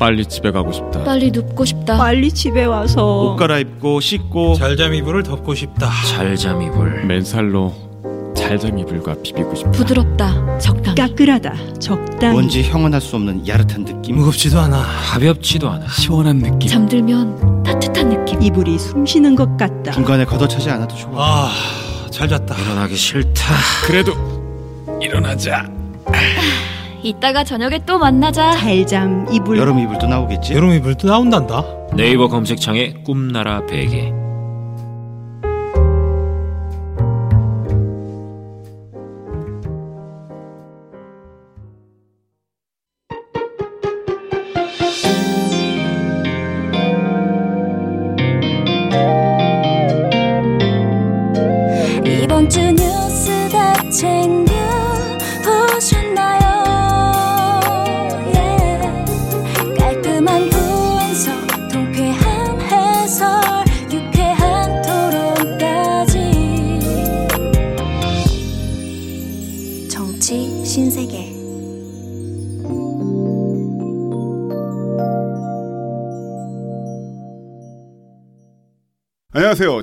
빨리 집에 가고 싶다. 빨리 눕고 싶다. 빨리 집에 와서 옷 갈아입고 씻고 잘잠 이불을 덮고 싶다. 잘잠 이불. 맨살로 잘잠 이불과 비비고 싶다. 부드럽다. 적당히. 까끌하다. 적당히. 뭔지 형언할 수 없는 야릇한 느낌 무겁지도 않아. 가볍지도 않아. 시원한 느낌. 잠들면 따뜻한 느낌. 이불이 숨 쉬는 것 같다. 중간에 걷어차지 않아도 좋아 아, 잘 잤다. 일어나기 싫다. 그래도 일어나자. 이따가 저녁에 또 만나자. 잘잠 이불. 여름 이불도 나오겠지 여름 이불도 나온단다. 네이버 검색창에 꿈나라 베개.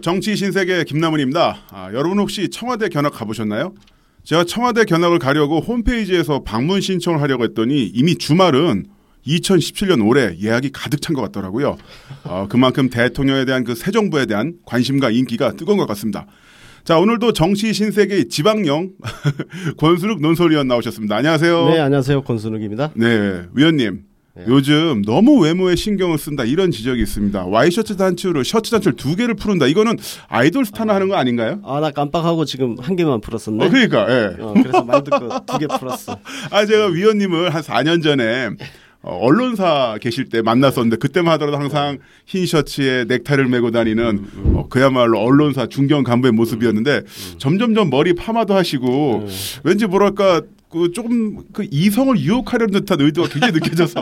정치 신세계 김남은입니다. 아, 여러분 혹시 청와대 견학 가보셨나요? 제가 청와대 견학을 가려고 홈페이지에서 방문 신청을 하려고 했더니 이미 주말은 2017년 올해 예약이 가득 찬 것 같더라고요. 어, 그만큼 대통령에 대한 그 새 정부에 대한 관심과 인기가 뜨거운 것 같습니다. 자, 오늘도 정치 신세계 지방령 권수륵 논설위원 나오셨습니다. 안녕하세요. 네, 안녕하세요. 권순욱입니다. 네, 위원님. 요즘 너무 외모에 신경을 쓴다 이런 지적이 있습니다. 와이셔츠 단추로 셔츠 단추를 두 개를 푸른다. 이거는 아이돌 스타나 하는 거 아닌가요? 아, 나 깜빡하고 지금 한 개만 풀었었네. 어, 그러니까, 예. 어, 그래서 말 듣고 두 개 풀었어. 아, 제가 위원님을 한 4년 전에 어, 언론사 계실 때 만났었는데 그때만 하더라도 항상 흰 셔츠에 넥타이를 메고 다니는 어, 그야말로 언론사 중견 간부의 모습이었는데 점점점 머리 파마도 하시고 왠지 뭐랄까 그 조금 그 이성을 유혹하려는 듯한 의도가 굉장히 느껴져서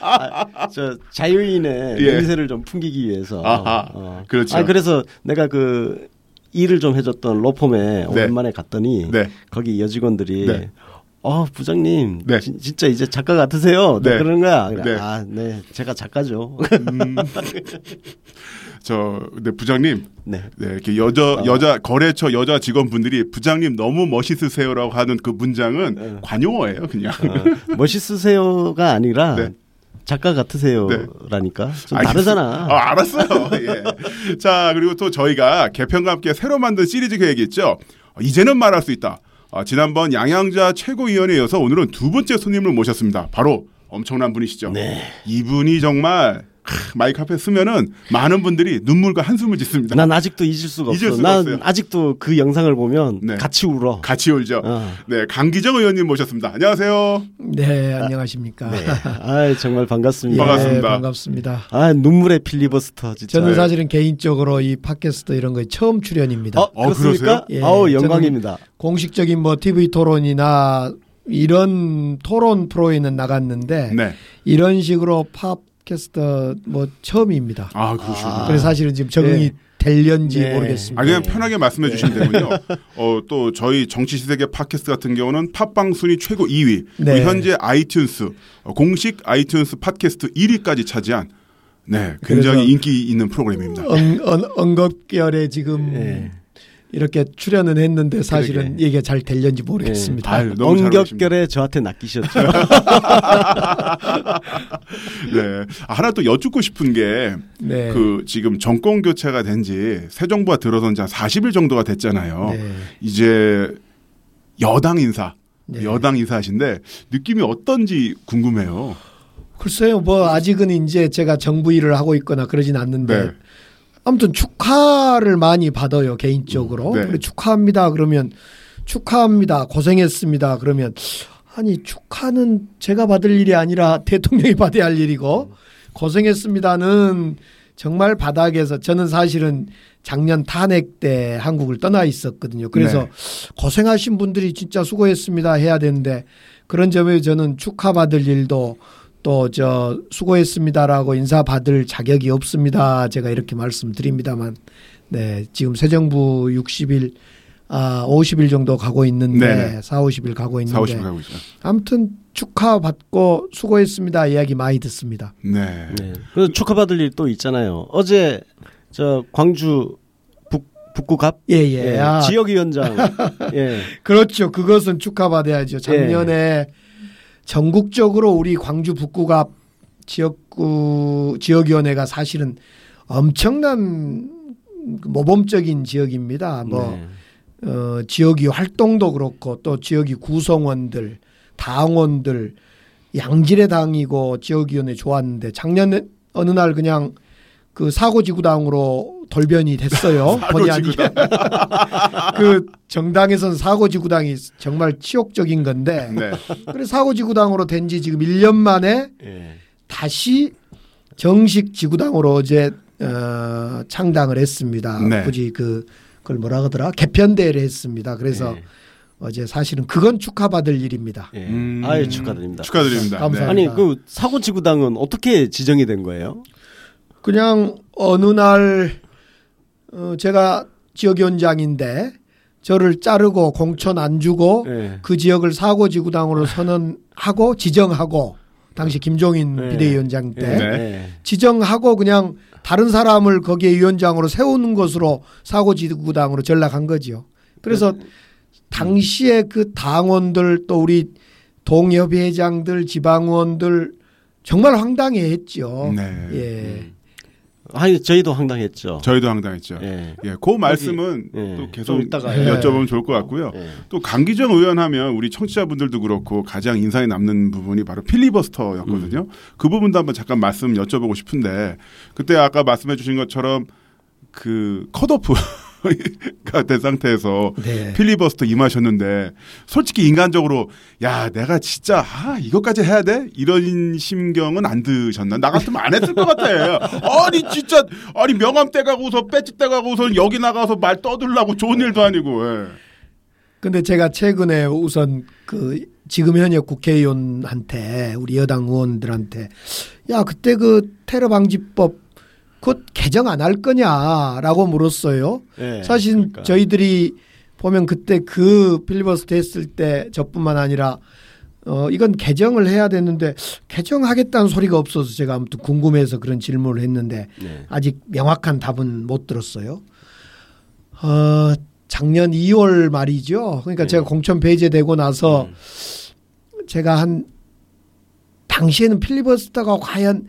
아, 저 자유인의 예. 냄새를 좀 풍기기 위해서. 아하, 어. 그렇죠. 아, 그래서 내가 그 일을 좀 해줬던 로펌에 오랜만에 갔더니 네. 거기 여직원들이 네. 어 부장님 네. 진- 진짜 이제 작가 같으세요. 네. 네. 그러는 거야. 그래, 네. 아, 네, 제가 작가죠. 음, 저 근데 부장님 네. 네, 이렇게 여자 여자 거래처 여자 직원분들이 부장님 너무 멋있으세요라고 하는 그 문장은 네. 관용어예요, 그냥. 어, 멋있으세요가 아니라 네. 작가 같으세요라니까 좀 알겠습니다. 다르잖아. 아, 알았어요. 예. 자, 그리고 또 저희가 개편과 함께 새로 만든 시리즈 계획이 있죠. 어, 이제는 말할 수 있다. 어, 지난번 양양자 최고위원에 이어서 오늘은 두 번째 손님을 모셨습니다. 바로 엄청난 분이시죠. 네. 이분이 정말 크, 마이크 앞에 쓰면은 많은 분들이 눈물과 한숨을 짓습니다. 난 아직도 잊을 수가 잊을 없어. 수가 난 없어요. 아직도 그 영상을 보면 네. 같이 울어. 같이 울죠. 어. 네, 강기정 의원님 모셨습니다. 안녕하세요. 네, 안녕하십니까. 네. 아, 정말 반갑습니다. 반갑습니다. 네, 반갑습니다. 아, 눈물의 필리버스터 진짜. 저는 사실은 개인적으로 이 팟캐스트 이런 거에 처음 출연입니다. 어, 어, 그렇습니까? 예, 아우, 영광입니다. 공식적인 뭐 TV 토론이나 이런 토론 프로에는 나갔는데 네. 이런 식으로 팟캐스트 뭐 처음입니다. 아, 그러시군요. 그래서 사실은 지금 적응이 네. 될련지 네. 모르겠습니다. 아 그냥 편하게 말씀해 주시면 되군요. 어, 또 저희 정치시세계 팟캐스트 같은 경우는 팟빵 순위 최고 2위, 네. 그리고 현재 아이튠스 어, 공식 아이튠스 팟캐스트 1위까지 차지한 네 굉장히 인기 있는 프로그램입니다. 엉, 엉, 엉겁결에 지금 네. 이렇게 출연은 했는데 사실은 그러게. 이게 잘 될련지 모르겠습니다. 아유, 너무 잘 언격결에 저한테 낚이셨죠. 네 아, 하나 또 여쭙고 싶은 게 네. 그 지금 정권 교체가 된 지 새 정부가 들어선 지 한 40일 정도가 됐잖아요. 네. 이제 여당 인사, 네. 여당 인사하신데 느낌이 어떤지 궁금해요. 글쎄요, 뭐 아직은 이제 제가 정부 일을 하고 있거나 그러진 않는데 네. 아무튼 축하를 많이 받아요 개인적으로. 음, 네. 그래, 축하합니다. 그러면 축하합니다. 고생했습니다. 그러면 아니 축하는 제가 받을 일이 아니라 대통령이 받아야 할 일이고 고생했습니다는 정말 바닥에서 저는 사실은 작년 탄핵 때 한국을 떠나 있었거든요. 그래서 네. 고생하신 분들이 진짜 수고했습니다 해야 되는데 그런 점에 저는 축하받을 일도 또 저 수고했습니다라고 인사받을 자격이 없습니다. 제가 이렇게 말씀드립니다만 네 지금 새 정부 60일 아, 50일 정도 가고 있는데 네네. 4, 50일 가고 4, 있는데 50일 가고 있죠. 아무튼 축하받고 수고했습니다 이야기 많이 듣습니다. 네. 네. 그래서 축하받을 일 또 있잖아요. 어제 저 광주 북 북구갑 예, 예. 예, 아, 지역위원장 예. 그렇죠. 그것은 축하받아야죠. 작년에 전국적으로 우리 광주 북구갑 지역구 지역위원회가 사실은 엄청난 모범적인 지역입니다. 뭐 네. 어, 지역위 활동도 그렇고 또 지역위 구성원들, 당원들 양질의 당이고 지역위원회 좋았는데 작년에 어느 날 그냥 그 사고지구당으로 돌변이 됐어요. 본의 아니게. 그 정당에선 사고지구당이 정말 치욕적인 건데 네. 그래 사고지구당으로 된 지 지금 1년 만에 예. 다시 정식 지구당으로 어제 어, 창당을 했습니다. 네. 굳이 그 그걸 뭐라 하더라 개편대회를 했습니다. 그래서 예. 어제 사실은 그건 축하받을 일입니다. 예. 음. 아유 축하드립니다. 축하드립니다. 감사합니다. 네. 아니 그 사고 지구당은 어떻게 지정이 된 거예요? 그냥 어느 날 어, 제가 지역위원장인데 저를 자르고 공천 안 주고 예. 그 지역을 사고 지구당으로 선언하고 지정하고 당시 김종인 네. 비대위원장 때 네. 예. 지정하고 그냥 다른 사람을 거기에 위원장으로 세우는 것으로 사고 지구당으로 전락한 거지요. 그래서 당시에 그 당원들 또 우리 동협회장들 지방의원들 정말 황당해했죠. 네. 예. 아니 저희도 황당했죠. 저희도 황당했죠. 예. 예, 그 말씀은 예. 또 계속 좀 이따가 여쭤보면 좋을 것 같고요. 예. 또 강기정 의원 하면 우리 청취자분들도 그렇고 가장 인상에 남는 부분이 바로 필리버스터였거든요. 음. 그 부분도 한번 잠깐 말씀 여쭤보고 싶은데 그때 아까 말씀해 주신 것처럼 그 컷오프 가된 상태에서 네. 필리버스터 임하셨는데 솔직히 인간적으로 야 내가 진짜 아 이것까지 해야 돼 이런 심경은 안 드셨나 나 같으면 안 했을 것 같아 아니 진짜 아니 명함 떼가고서 배지 떼가고서 여기 나가서 말 떠들라고 좋은 일도 아니고 예. 근데 제가 최근에 우선 그 지금 현역 국회의원한테 우리 여당 의원들한테 야 그때 그 테러 방지법 곧 개정 안 할 거냐라고 물었어요. 예. 사실 그러니까. 저희들이 보면 그때 그 필리버스터 했을 때 저뿐만 아니라 어 이건 개정을 해야 되는데 개정하겠다는 소리가 없어서 제가 아무튼 궁금해서 그런 질문을 했는데 네. 아직 명확한 답은 못 들었어요. 어 작년 2월 말이죠. 그러니까 네. 제가 공천 배제되고 나서 음. 제가 한 당시에는 필리버스터가 과연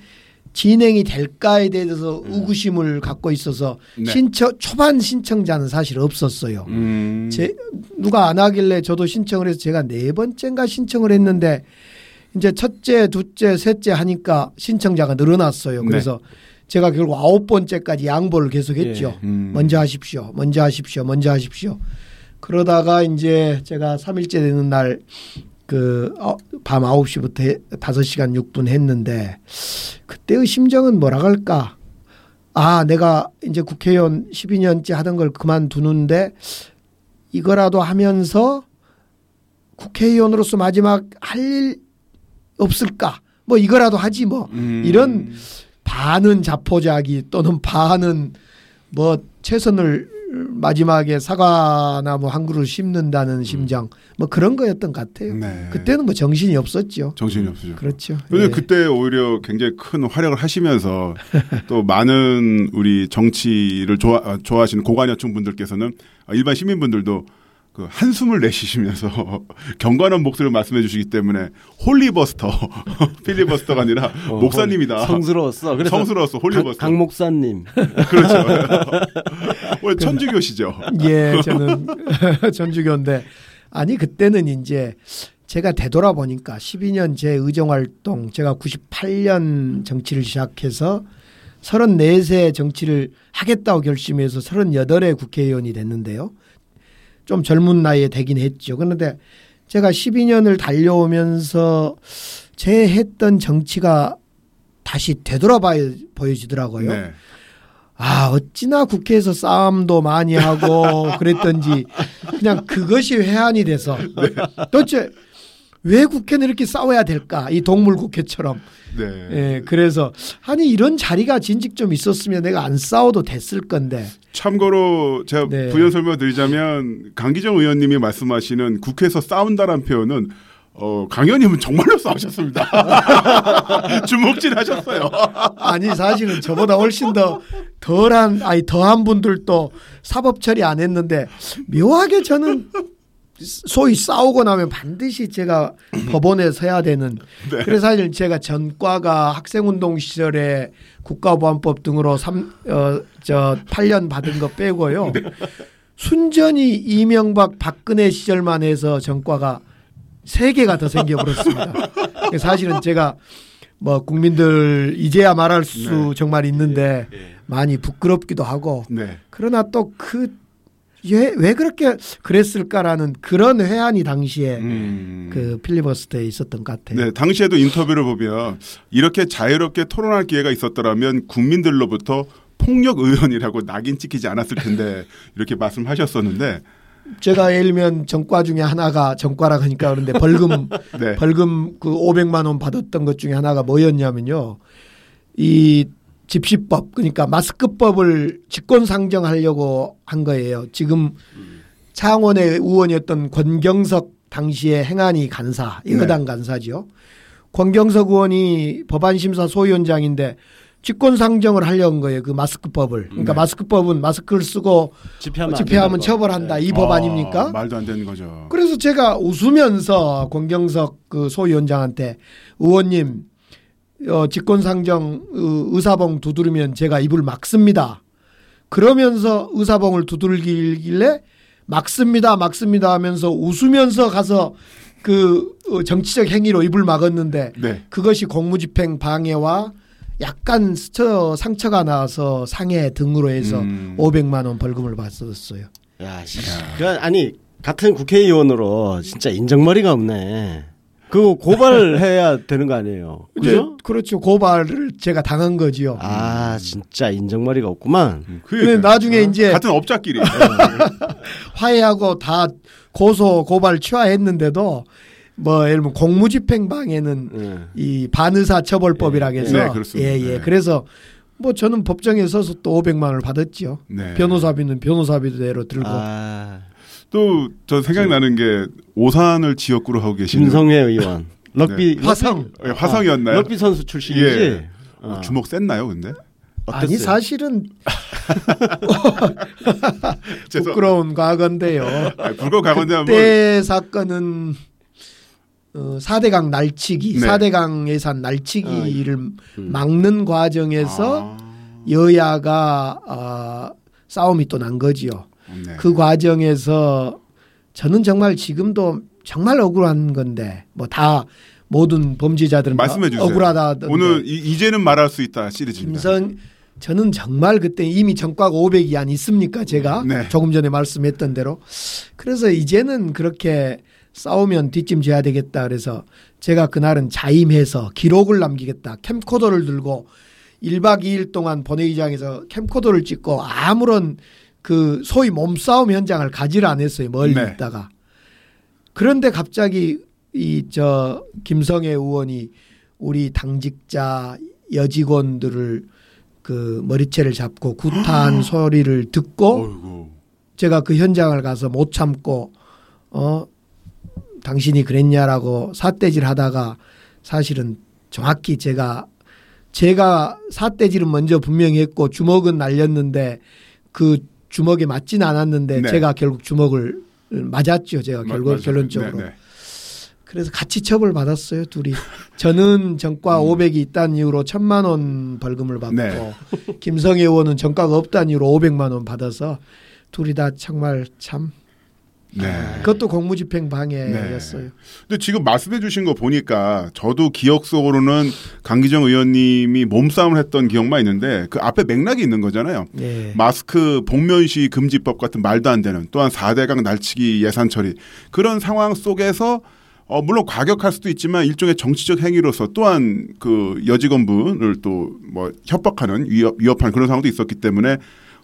진행이 될까에 대해서 의구심을 갖고 있어서 네. 신청 초반 신청자는 사실 없었어요. 음. 제 누가 안 하길래 저도 신청을 해서 제가 네 번째인가 신청을 했는데 이제 첫째, 둘째, 셋째 하니까 신청자가 늘어났어요. 네. 그래서 제가 결국 아홉 번째까지 양보를 계속했죠. 음. 먼저 하십시오. 먼저 하십시오. 먼저 하십시오. 그러다가 이제 제가 3일째 되는 날 그밤 9시부터 5시간 6분 했는데 그때의 심정은 뭐라 할까? 아, 내가 이제 국회의원 12년째 하던 걸 그만두는데 이거라도 하면서 국회의원으로서 마지막 할 일 없을까? 뭐 이거라도 하지 뭐. 음. 이런 반은 자포자기 또는 반은 뭐 최선을 마지막에 사과나무 한 그루 심는다는 심정 뭐 그런 거였던 것 같아요. 네. 그때는 뭐 정신이 없었죠. 정신이 없으죠. 그렇죠. 근데 예. 그때 오히려 굉장히 큰 활약을 하시면서 또 많은 우리 정치를 좋아, 아, 좋아하시는 고관여층 분들께서는 아, 일반 시민분들도 그 한숨을 내쉬시면서 경건한 목소리로 말씀해 주시기 때문에 holybuster 필리버스터가 아니라 어, 목사님이다. 성스러웠어. 그래서 성스러웠어. 강, holybuster. 강 목사님. 그렇죠. 원래 천주교시죠. 예, 저는 전주교인데 아니 그때는 이제 제가 되돌아보니까 12년 제 의정 활동 제가 98년 정치를 시작해서 34세 정치를 하겠다고 결심해서 38회 국회의원이 됐는데요. 좀 젊은 나이에 되긴 했죠. 그런데 제가 12년을 달려오면서 제 했던 정치가 다시 되돌아봐야 보여지더라고요. 네. 아, 어찌나 국회에서 싸움도 많이 하고 그랬던지 그냥 그것이 회한이 돼서 도대체 왜 국회는 이렇게 싸워야 될까? 이 동물 국회처럼. 네. 예, 그래서 아니 이런 자리가 진즉 좀 있었으면 내가 안 싸워도 됐을 건데. 참고로 제가 네. 부연 설명드리자면 강기정 의원님이 말씀하시는 국회에서 싸운다란 표현은 어, 강 의원님은 정말로 싸우셨습니다. 주먹질 하셨어요. 아니 사실은 저보다 훨씬 더 덜한 아니 더한 분들도 사법 처리 안 했는데 묘하게 저는 소위 싸우고 나면 반드시 제가 법원에 서야 되는 네. 그래서 사실 제가 전과가 학생운동 시절에 국가보안법 등으로 삼, 어, 저 8년 받은 거 빼고요. 순전히 이명박 박근혜 시절만 해서 전과가 세 개가 더 생겨버렸습니다. 사실은 제가 뭐 국민들 이제야 말할 수 네. 정말 있는데 많이 부끄럽기도 하고 네. 그러나 또 그 왜 그렇게 그랬을까라는 그런 회한이 당시에 음. 그 필리버스터에 있었던 것 같아요. 네, 당시에도 인터뷰를 보면 이렇게 자유롭게 토론할 기회가 있었더라면 국민들로부터 폭력 의원이라고 낙인 찍히지 않았을 텐데 이렇게 말씀하셨었는데 제가 예를 들면 전과 중에 하나가 전과라 하니까 그런데 벌금 네. 벌금 그 500만 원 받았던 것 중에 하나가 뭐였냐면요. 이 집시법 그러니까 마스크법을 직권 상정하려고 한 거예요. 지금 창원의 의원이었던 권경석 당시의 행안위 간사, 네. 여당 간사죠. 권경석 의원이 법안심사 소위원장인데 직권 상정을 하려고 한 거예요. 그 마스크법을. 그러니까 네. 마스크법은 마스크를 쓰고 집회하면 안 집회하면. 처벌한다. 네. 이법 아? 말도 안 되는 거죠. 그래서 제가 웃으면서 권경석 그 소위원장한테 의원님 어, 직권상정 어, 의사봉 두드리면 제가 입을 막습니다. 그러면서 의사봉을 두들길래 막습니다, 막습니다 하면서 웃으면서 가서 그 어, 정치적 행위로 입을 막았는데 네. 그것이 공무집행 방해와 약간 스쳐 상처가 나서 상해 등으로 해서 음. 500만 원 벌금을 받았어요. 야, 씨. 그 아니 같은 국회의원으로 진짜 인정머리가 없네. 그거 고발해야 되는 거 아니에요? 그죠? 이제 그렇죠. 고발을 제가 당한 거지요. 아 진짜 인정머리가 없구만. 음, 근데. 나중에 이제 같은 업자끼리. 화해하고 다 고소 고발 취하했는데도 뭐 예를 들면 공무집행방해는 예. 이 반의사 처벌법이라 해서 네, 그렇습니다. 예, 예. 네. 그래서 뭐 저는 법정에 서서 또 500만 원을 받았지요. 네. 변호사비는 변호사비대로 들고 아 또 저 생각나는 게 오산을 지역구로 하고 계시는 김성회 의원 럭비 화성 예, 화성이었나요? 럭비 선수 출신이지. 예. 어. 어, 주먹 셌나요, 근데? 아니 어땠어요? 사실은 죄송- 부끄러운 과거인데요. 아니, 불거 한번 그때 사건은 어, 4대강 날치기, 네. 4대강 예산 날치기를 음. 막는 과정에서 아, 여야가 어, 싸움이 또 난 거지요. 네. 그 과정에서 저는 정말 지금도 정말 억울한 건데 뭐 다 모든 범죄자들은 다 말씀해 주세요. 억울하다. 오늘 이, 제는 말할 수 있다 시리즈입니다. 김성 저는 정말 그때 이미 전과가 500이 안 있습니까 제가 네. 조금 전에 말씀했던 대로 그래서 이제는 그렇게 싸우면 뒷짐져야 되겠다 그래서 제가 그날은 자임해서 기록을 남기겠다 캠코더를 들고 1박 2일 동안 본회의장에서 캠코더를 찍고 아무런 그 소위 몸싸움 현장을 가지를 안 했어요 멀리 네. 있다가 그런데 갑자기 이 저 김성애 의원이 우리 당직자 여직원들을 그 머리채를 잡고 구타한 소리를 듣고 어이구. 제가 그 현장을 가서 못 참고 어 당신이 그랬냐라고 삿대질 하다가 사실은 정확히 제가 제가 삿대질은 먼저 분명히 했고 주먹은 날렸는데 그 주먹에 맞지는 않았는데 네. 제가 결국 주먹을 맞았죠 제가 마- 결국 맞아요. 결론적으로 네, 네. 그래서 같이 처벌 받았어요 둘이 저는 전과 음. 500이 있다는 이유로 천만 원 벌금을 받고 네. 김성애 의원은 전과가 없다는 이유로 500만 원 받아서 둘이 다 정말 참 네. 그것도 공무집행 방해였어요. 근데 지금 말씀해 주신 거 보니까 저도 기억 속으로는 강기정 의원님이 몸싸움을 했던 기억만 있는데 그 앞에 맥락이 있는 거잖아요. 예. 마스크 복면시 금지법 같은 말도 안 되는 또한 4대강 날치기 예산 처리 그런 상황 속에서 어 물론 과격할 수도 있지만 일종의 정치적 행위로서 또한 그 여직원분을 또 뭐 협박하는 위협, 위협하는 그런 상황도 있었기 때문에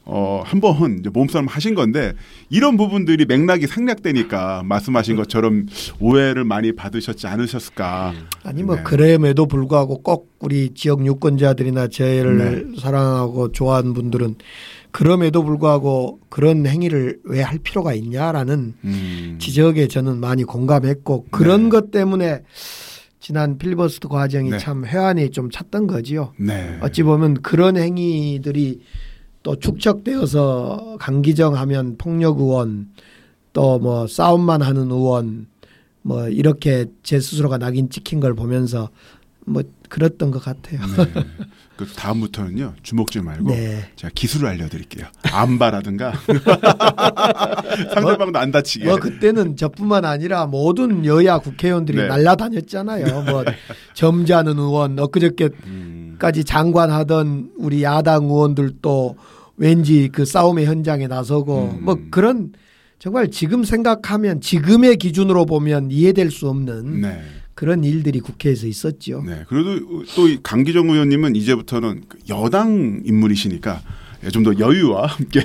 어, 한번 몸싸움 하신 건데 이런 부분들이 맥락이 상략되니까 말씀하신 것처럼 오해를 많이 받으셨지 않으셨을까. 아니 뭐 네. 그럼에도 불구하고 꼭 우리 지역 유권자들이나 저희를 사랑하고 좋아하는 분들은 그럼에도 불구하고 그런 행위를 왜 할 필요가 있냐라는 음. 지적에 저는 많이 공감했고 그런 네. 것 때문에 지난 필리버스터 과정이 네. 참 회한이 좀 찼던 거지요. 네. 어찌 보면 그런 행위들이 또 축적되어서 강기정 하면 폭력 의원 또 뭐 싸움만 하는 의원 뭐 이렇게 제 스스로가 낙인 찍힌 걸 보면서 뭐 그랬던 것 같아요. 네. 그 다음부터는요 주먹질 말고 네. 제가 기술을 알려드릴게요. 안바라든가 상대방도 안 다치게. 뭐 그때는 저뿐만 아니라 모든 여야 국회의원들이 네. 날라다녔잖아요. 뭐 점잖은 의원 엊그저께까지 음. 장관하던 우리 야당 의원들도 왠지 그 싸움의 현장에 나서고 음. 뭐 그런 정말 지금 생각하면 지금의 기준으로 보면 이해될 수 없는 네. 그런 일들이 국회에서 있었죠. 네. 그래도 또이 강기정 의원님은 이제부터는 그 여당 인물이시니까 좀 더 여유와 함께.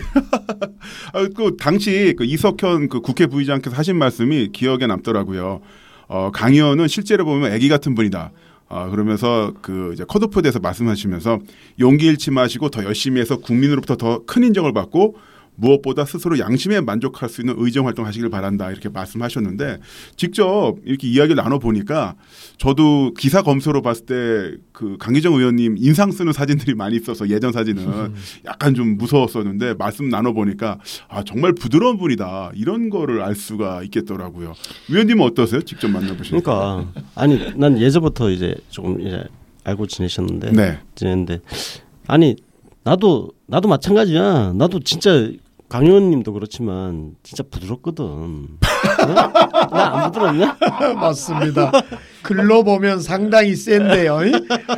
아, 그 당시 그 이석현 그 국회 부의장께서 하신 말씀이 기억에 남더라고요. 어, 강 의원은 실제로 보면 아기 같은 분이다. 아, 그러면서 그 이제 컷오프에 대해서 말씀하시면서 용기 잃지 마시고 더 열심히 해서 국민으로부터 더 큰 인정을 받고 무엇보다 스스로 양심에 만족할 수 있는 의정 활동 하시길 바란다 이렇게 말씀하셨는데 직접 이렇게 이야기를 나눠 보니까 저도 기사 검수로 봤을 때 그 강기정 의원님 인상 쓰는 사진들이 많이 있어서 예전 사진은 약간 좀 무서웠었는데 말씀 나눠 보니까 아 정말 부드러운 분이다 이런 거를 알 수가 있겠더라고요. 위원님은 어떠세요? 직접 만나보시니까. 그러니까 아니 난 예전부터 이제 조금 이제 알고 지내셨는데 네. 지냈는데 아니 나도 나도 마찬가지야. 나도 진짜 강 의원님도 그렇지만 진짜 부드럽거든. 어? 나안 부드럽냐? 맞습니다. 글로 보면 상당히 센데요.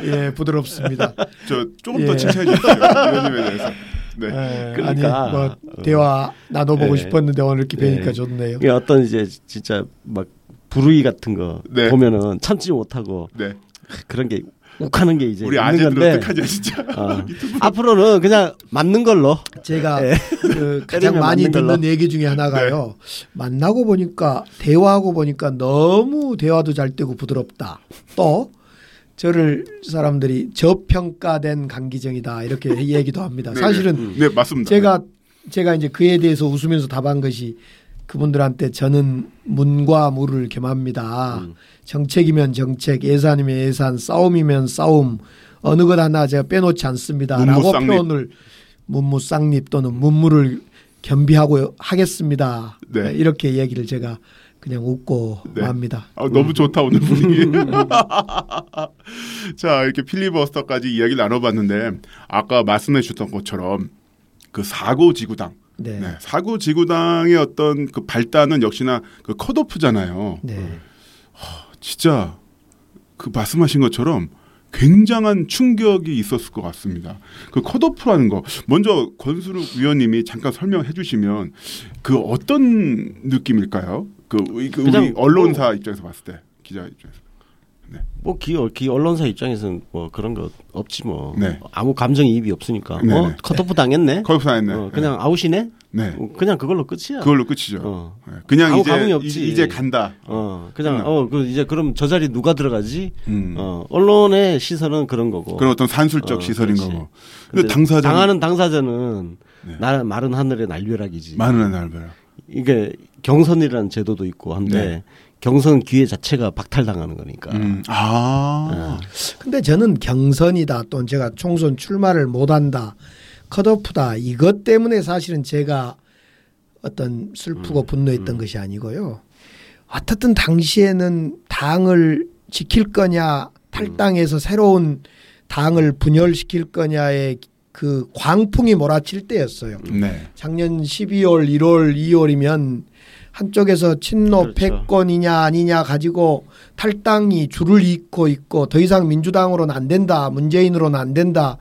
예, 부드럽습니다. 저 조금 예. 더 칭찬해 주십시오. 위원님에 대해서. 네. 예, 그러니까. 아니 뭐 대화 나눠보고 예. 싶었는데 오늘 이렇게 뵈니까 예. 좋네요. 이게 어떤 이제 진짜 막 불의 같은 거 네. 보면은 참지 못하고 네. 그런 게 욱하는 게 이제 우리 있는 아재들은 건데 어떡하죠 진짜. 어. 앞으로는 그냥 맞는 걸로 제가 예. 그 가장 많이 맞는 걸로. 듣는 얘기 중에 하나가요. 만나고 보니까 대화하고 보니까 너무 대화도 잘 되고 부드럽다. 또 저를 사람들이 저평가된 강기정이다 이렇게 얘기도 합니다. 네, 사실은 네 맞습니다. 제가 제가 이제 그에 대해서 웃으면서 답한 것이 그분들한테 저는 문과 무를 겸합니다. 음. 정책이면 정책, 예산이면 예산, 싸움이면 싸움, 어느 것 하나 제가 빼놓지 않습니다. 라고 문무쌍립. 표현을 문무쌍립 또는 문무를 겸비하고 하겠습니다. 네. 이렇게 얘기를 제가 그냥 웃고 네. 맙니다. 아, 너무 좋다 오늘 분위기. 자 이렇게 필리버스터까지 이야기를 나눠봤는데 아까 말씀해 주셨던 것처럼 그 사고 지구당, 네. 네, 사고 지구당의 어떤 그 발단은 역시나 그 컷오프잖아요. 네. 진짜 그 말씀하신 것처럼 굉장한 충격이 있었을 것 같습니다. 그 컷오프라는 거 먼저 권수룩 위원님이 잠깐 설명해 주시면 그 어떤 느낌일까요? 그, 우리- 그 언론사 입장에서 봤을 때 기자 입장에서. 뭐 기, 기 언론사 입장에서는 뭐 그런 거 없지 뭐 네. 아무 감정이입이 없으니까 네, 어 네. 컷오프 당했네 컷오프 당했네. 어, 그냥 아웃이네 네. 어, 그냥 그걸로 끝이야 그걸로 끝이죠. 어. 네. 그냥 이제. 이- 이제 간다. 어 그냥 끝나. 어 그 이제 그럼 저 자리 누가 들어가지 음. 어 언론의 시선은 그런 거고 그런 어떤 산술적 어, 시설인 그렇지. 거고. 근데 근데 당사자 당하는 당사자는 네. 나 마른 하늘의 날벼락이지 많은 날벼락. 이게 경선이라는 제도도 있고 한데 네. 경선 기회 자체가 박탈당하는 거니까 음. 아. 근데 저는 경선이다 또는 제가 총선 출마를 못한다 컷오프다 이것 때문에 사실은 제가 어떤 슬프고 분노했던 것이 아니고요 어떻든 당시에는 당을 지킬 거냐 탈당해서 새로운 당을 분열시킬 거냐의 그 광풍이 몰아칠 때였어요. 네. 작년 12월, 1월, 2월이면 한쪽에서 친노 그렇죠. 패권이냐 아니냐 가지고 탈당이 줄을 잇고 있고 더 이상 민주당으로는 안 된다. 문재인으로는 안 된다.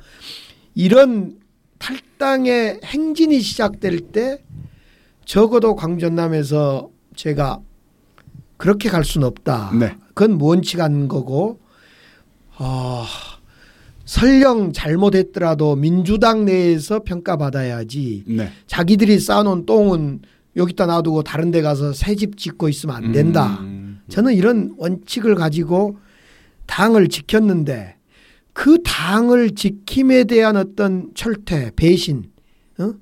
이런 탈당의 행진이 시작될 때 적어도 광전남에서 제가 그렇게 갈 수는 없다. 네. 그건 무언치간 거고 아 설령 잘못했더라도 민주당 내에서 평가받아야지 네. 자기들이 쌓아놓은 똥은 여기다 놔두고 다른 데 가서 새 집 짓고 있으면 안 된다. 음. 저는 이런 원칙을 가지고 당을 지켰는데 그 당을 지킴에 대한 어떤 철퇴, 배신, 어?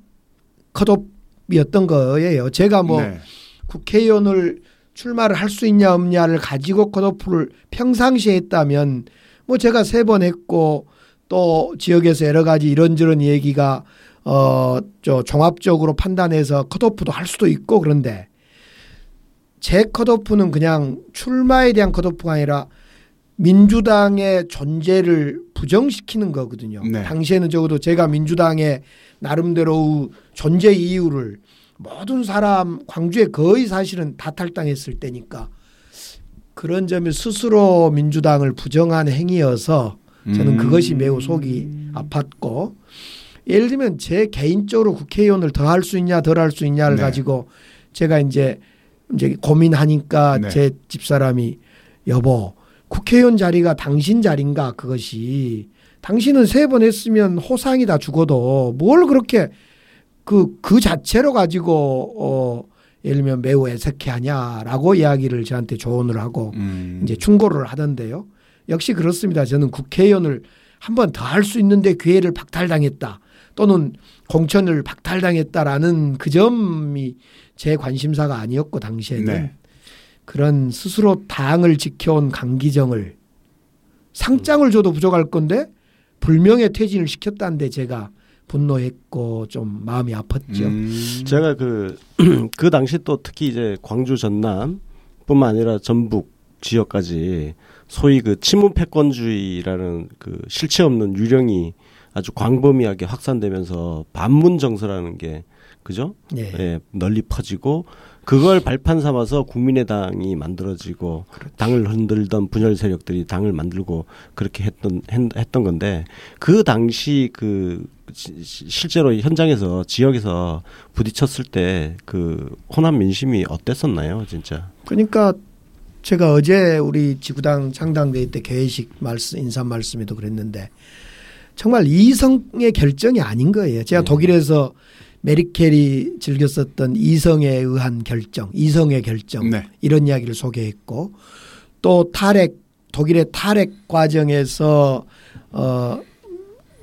컷오프였던 거예요. 제가 뭐 네. 국회의원을 출마를 할 수 있냐 없냐를 가지고 컷오프를 평상시에 했다면 뭐 제가 세 번 했고 또 지역에서 여러 가지 이런저런 얘기가 어 저 종합적으로 판단해서 컷오프도 할 수도 있고 그런데 제 컷오프는 그냥 출마에 대한 컷오프가 아니라 민주당의 존재를 부정시키는 거거든요. 네. 당시에는 적어도 제가 민주당의 나름대로 존재 이유를 모든 사람 광주에 거의 사실은 다 탈당했을 때니까 그런 점이 스스로 민주당을 부정한 행위여서 저는 음. 그것이 매우 속이 아팠고 예를 들면 제 개인적으로 국회의원을 더 할 수 있냐 덜 할 수 있냐를 네. 가지고 제가 이제 이제 고민하니까 네. 제 집사람이 여보 국회의원 자리가 당신 자리인가 그것이 당신은 세 번 했으면 호상이 다 죽어도 뭘 그렇게 그, 그 자체로 가지고, 어, 예를 들면 매우 애석해 하냐라고 이야기를 저한테 조언을 하고 음. 이제 충고를 하던데요. 역시 그렇습니다. 저는 국회의원을 한 번 더 할 수 있는데 기회를 박탈당했다. 또는 공천을 박탈당했다라는 그 점이 제 관심사가 아니었고 당시에는 네. 그런 스스로 당을 지켜온 강기정을 상장을 줘도 부족할 건데 불명예 퇴진을 시켰다는데 제가 분노했고 좀 마음이 아팠죠. 음. 제가 그, 그 당시 또 특히 이제 광주 전남뿐만 아니라 전북 지역까지 소위 그 친문 패권주의라는 그 실체 없는 유령이 아주 광범위하게 확산되면서 반문 정서라는 게 그죠? 예. 예, 널리 퍼지고 그걸 발판 삼아서 국민의당이 만들어지고 당을 흔들던 분열 세력들이 당을 만들고 그렇게 했던 했- 했던 건데 그 당시 그 실제로 현장에서 지역에서 부딪혔을 때 그 호남 민심이 어땠었나요, 진짜? 그러니까 제가 어제 우리 지구당 창당대회 때 개회식 말씀 인사 말씀에도 그랬는데 정말 이성의 결정이 아닌 거예요. 제가 네. 독일에서 메리켈이 즐겼었던 이성에 의한 결정, 이성의 결정 네. 이런 이야기를 소개했고 또 탈핵 독일의 탈핵 과정에서 어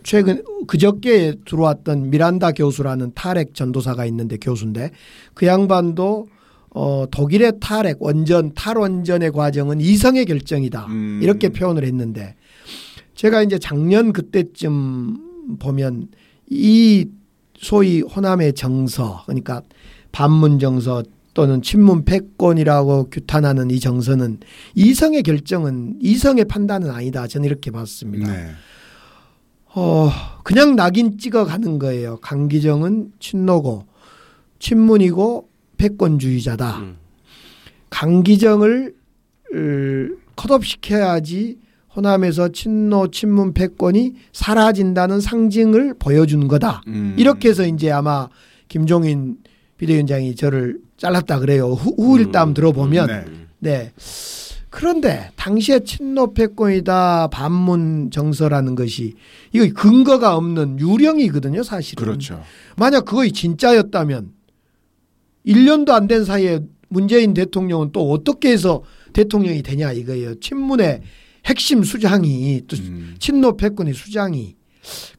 최근 그저께 들어왔던 미란다 교수라는 탈핵 전도사가 있는데 교수인데 그 양반도 어 독일의 탈핵 원전 탈원전의 과정은 이성의 결정이다 음. 이렇게 표현을 했는데 제가 이제 작년 그때쯤 보면 이 소위 호남의 정서 그러니까 반문 정서 또는 친문 패권이라고 규탄하는 이 정서는 이성의 결정은 이성의 판단은 아니다 저는 이렇게 봤습니다. 네. 어, 그냥 낙인 찍어 가는 거예요. 강기정은 친노고 친문이고 패권주의자다. 음. 강기정을 으, 컷업 시켜야지 호남에서 친노 친문 패권이 사라진다는 상징을 보여주는 거다. 음. 이렇게 해서 이제 아마 김종인 비대위원장이 저를 잘랐다 그래요. 후, 후일담 음. 들어보면 네. 네. 그런데 당시에 친노 패권이다 반문 정서라는 것이 이거 근거가 없는 유령이거든요, 사실은. 그렇죠. 만약 그거 진짜였다면 1년도 안 된 사이에 문재인 대통령은 또 어떻게 해서 대통령이 되냐 이거예요. 친문의 핵심 수장이 또 음. 친노 패권의 수장이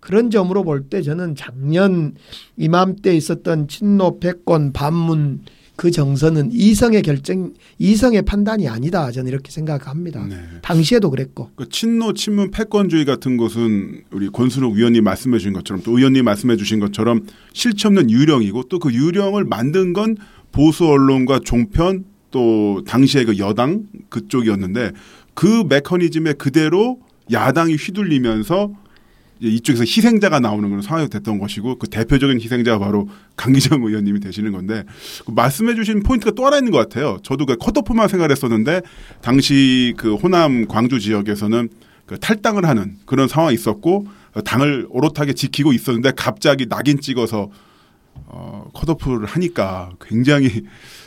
그런 점으로 볼 때 저는 작년 이맘때 있었던 친노 패권 반문 그 정서는 이성의 결정, 이성의 판단이 아니다. 저는 이렇게 생각합니다. 네. 당시에도 그랬고. 그 친노 친문 패권주의 같은 것은 우리 권순욱 위원님 말씀해 주신 것처럼 또 의원님 말씀해 주신 것처럼 실체 없는 유령이고 또 그 유령을 만든 건 보수 언론과 종편 또 당시에 그 여당 그쪽이었는데 그 메커니즘에 그대로 야당이 휘둘리면서 이쪽에서 희생자가 나오는 그런 상황이 됐던 것이고 그 대표적인 희생자가 바로 강기정 의원님이 되시는 건데 그 말씀해 주신 포인트가 또 하나 있는 것 같아요. 저도 그 컷오프만 생각했었는데 당시 그 호남 광주 지역에서는 그 탈당을 하는 그런 상황이 있었고 어, 당을 오롯하게 지키고 있었는데 갑자기 낙인 찍어서 어, 컷오프를 하니까 굉장히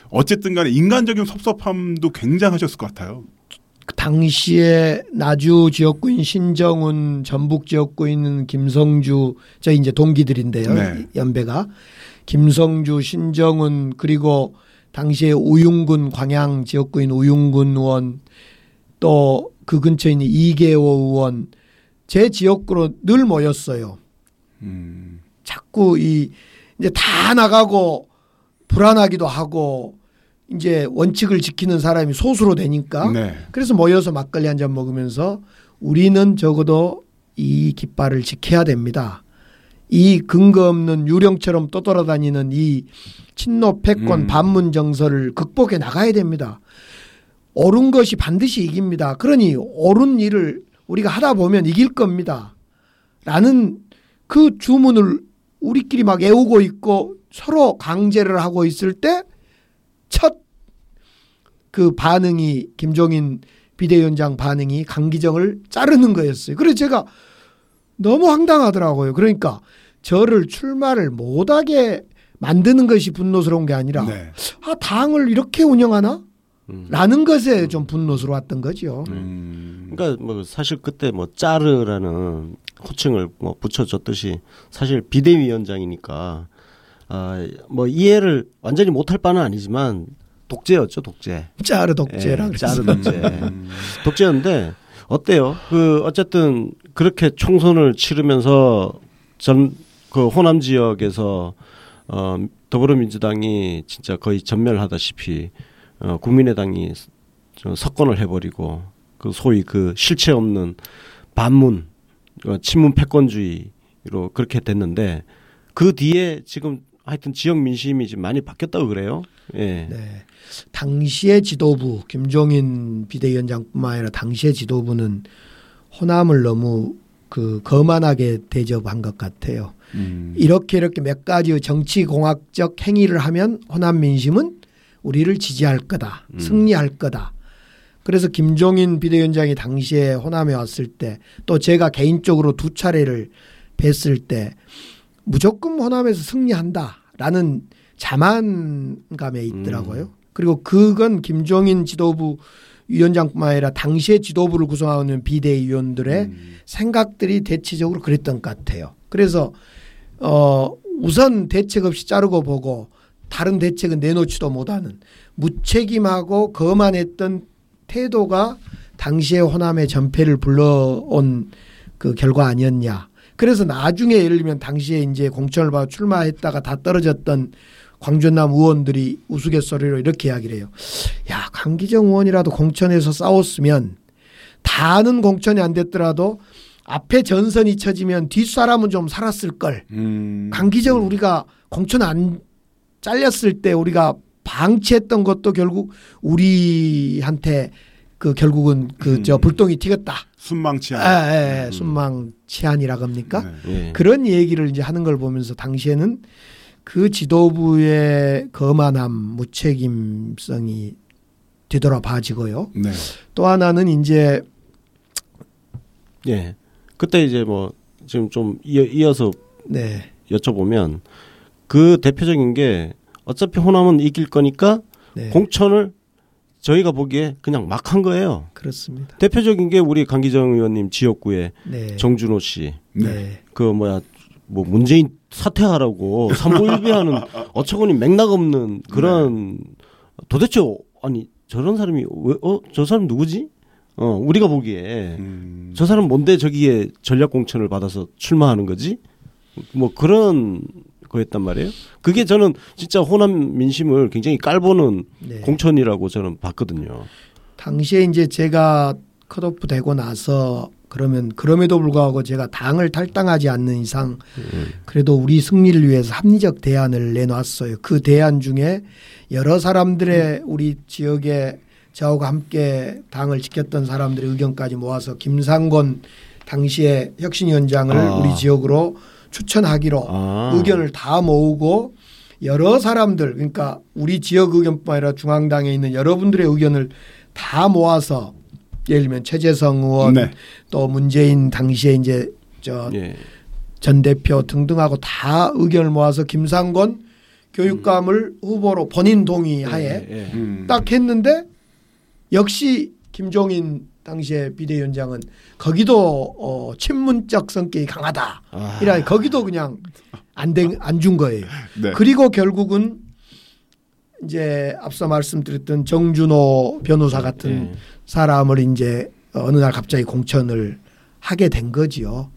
어쨌든 간에 인간적인 섭섭함도 굉장하셨을 것 같아요. 그 당시에 나주 지역구인 신정훈 전북 지역구인 김성주 저 이제 동기들인데요. 네. 연배가 김성주 신정훈 그리고 당시에 우윤군 광양 지역구인 우윤군 의원 또 그 근처에 있는 이계호 의원 제 지역구로 늘 모였어요. 음. 자꾸 이 이제 다 나가고 불안하기도 하고 이제 원칙을 지키는 사람이 소수로 되니까 네. 그래서 모여서 막걸리 한 잔 먹으면서 우리는 적어도 이 깃발을 지켜야 됩니다. 이 근거 없는 유령처럼 떠돌아다니는 이 친노 패권 음. 반문 정서를 극복해 나가야 됩니다. 옳은 것이 반드시 이깁니다. 그러니 옳은 일을 우리가 하다 보면 이길 겁니다. 라는 그 주문을 우리끼리 막 애우고 있고 서로 강제를 하고 있을 때 첫 그 반응이 김종인 비대위원장 반응이 강기정을 자르는 거였어요. 그래서 제가 너무 황당하더라고요. 그러니까 저를 출마를 못하게 만드는 것이 분노스러운 게 아니라 네. 아 당을 이렇게 운영하나? 음. 라는 것에 좀 분노스러웠던 거죠. 음. 그러니까 뭐 사실 그때 뭐 짜르라는 호칭을 뭐 붙여줬듯이 사실 비대위원장이니까 아뭐 이해를 완전히 못할 바는 아니지만 독재였죠 독재. 짜르 독재라 예, 짜르. 독재. 음. 독재였는데 어때요? 그 어쨌든 그렇게 총선을 치르면서 전 그 호남 지역에서 어 더불어민주당이 진짜 거의 전멸하다시피 어 국민의당이 저 석권을 해버리고 그 소위 그 실체 없는 반문 어, 친문 패권주의로 그렇게 됐는데 그 뒤에 지금 하여튼 지역 민심이 지금 많이 바뀌었다고 그래요. 예. 네. 당시의 지도부 김종인 비대위원장뿐만 아니라 당시의 지도부는 호남을 너무 그 거만하게 대접한 것 같아요. 음. 이렇게 이렇게 몇 가지 정치 공학적 행위를 하면 호남 민심은 우리를 지지할 거다. 음. 승리할 거다. 그래서 김종인 비대위원장이 당시에 호남에 왔을 때 또 제가 개인적으로 두 차례를 뵀을 때 무조건 호남에서 승리한다라는 자만감에 있더라고요. 그리고 그건 김종인 지도부 위원장뿐만 아니라 당시의 지도부를 구성하는 비대위원들의 음. 생각들이 대체적으로 그랬던 것 같아요. 그래서 어 우선 대책 없이 자르고 보고 다른 대책은 내놓지도 못하는 무책임하고 거만했던 태도가 당시의 호남의 전패를 불러온 그 결과 아니었냐. 그래서 나중에 예를 들면 당시에 이제 공천을 받아 출마했다가 다 떨어졌던 광준남 의원들이 우스갯소리로 이렇게 이야기를 해요. 야, 강기정 의원이라도 공천에서 싸웠으면 다는 공천이 안 됐더라도 앞에 전선이 쳐지면 뒷사람은 좀 살았을 걸. 음. 강기정을 우리가 공천 안 잘렸을 때 우리가 방치했던 것도 결국 우리한테 그 결국은 그저 음. 불똥이 튀겼다. 순망치 예, 않. 예, 예, 순망 치안이라고 합니까? 네. 예. 그런 얘기를 이제 하는 걸 보면서 당시에는 그 지도부의 거만함, 무책임성이 되돌아봐지고요. 네. 또 하나는 이제 예. 그때 이제 뭐 지금 좀 이어, 이어 서 네, 여쭤보면 그 대표적인 게 어차피 호남은 이길 거니까 네, 공천을 저희가 보기에 그냥 막 한 거예요. 그렇습니다. 대표적인 게 우리 강기정 의원님 지역구에 네, 정준호 씨. 네, 그 뭐야 뭐 문재인 사퇴하라고 삼보일비하는 어처구니 맥락 없는 그런 도대체 아니 저런 사람이 왜어저 사람 누구지? 어 우리가 보기에 음. 저 사람 뭔데 저기에 전략 공천을 받아서 출마하는 거지? 뭐 그런 거였단 말이에요. 그게 저는 진짜 호남 민심을 굉장히 깔보는 네. 공천이라고 저는 봤거든요. 당시에 이제 제가 컷오프 되고 나서 그러면 그럼에도 불구하고 제가 당을 탈당하지 않는 이상 그래도 우리 승리를 위해서 합리적 대안을 내놨어요. 그 대안 중에 여러 사람들의 우리 지역에 저하고 함께 당을 지켰던 사람들의 의견까지 모아서 김상곤 당시에 혁신위원장을 아. 우리 지역으로 추천하기로 아. 의견을 다 모으고 여러 사람들 그러니까 우리 지역 의견뿐 아니라 중앙당에 있는 여러분들의 의견을 다 모아서 예를 들면 최재성 의원 네. 또 문재인 당시에 이제 저전 예. 대표 등등하고 다 의견을 모아서 김상곤 교육감을 후보로 본인 동의하에 예, 예. 음. 딱 했는데 역시 김종인 당시에 비대위원장은 거기도 어, 친문적 성격이 강하다. 아, 이라 거기도 그냥 안안준 거예요. 네. 그리고 결국은 이제 앞서 말씀드렸던 정준호 변호사 같은 예. 사람을 이제 어느 날 갑자기 공천을 하게 된 거지요.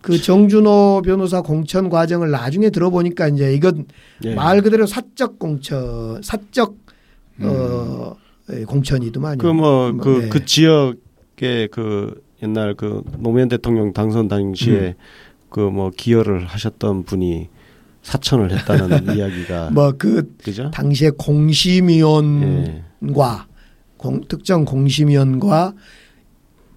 그 정준호 변호사 공천 과정을 나중에 들어보니까 이제 이건 예. 말 그대로 사적 공천, 사적 어 예, 공천이더만요. 그뭐그 네. 그 지역의 그 옛날 그 노무현 대통령 당선 당시에 그뭐 기여를 하셨던 분이 사천을 했다는 이야기가 뭐그 그죠? 당시에 공심위원과 예. 공, 특정 공심위원과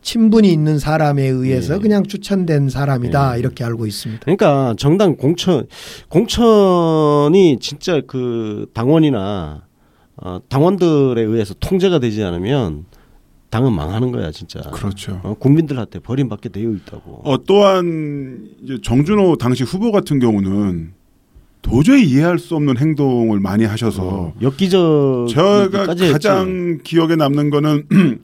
친분이 있는 사람에 의해서 예. 그냥 추천된 사람이다 예. 이렇게 알고 있습니다. 그러니까 정당 공천 공천이 진짜 그 당원이나 어, 당원들에 의해서 통제가 되지 않으면 당은 망하는 거야 진짜. 그렇죠. 어, 국민들한테 버림받게 되어 있다고. 어, 또한 이제 정준호 당시 후보 같은 경우는 도저히 이해할 수 없는 행동을 많이 하셔서 어, 엽기적 제가 가장 기억에 남는 거는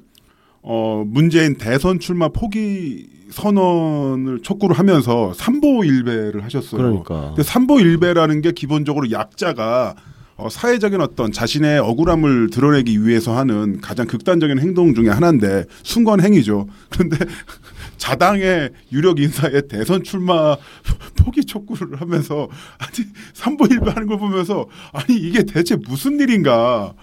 어 문재인 대선 출마 포기 선언을 촉구를 하면서 삼보 일배를 하셨어요. 그러니까 근데 삼보 일배라는 게 기본적으로 약자가 어, 사회적인 어떤 자신의 억울함을 드러내기 위해서 하는 가장 극단적인 행동 중에 하나인데 순건 행위죠. 그런데 자당의 유력 인사의 대선 출마 포기 촉구를 하면서 아니 삼보 일배 하는 걸 보면서 아니 이게 대체 무슨 일인가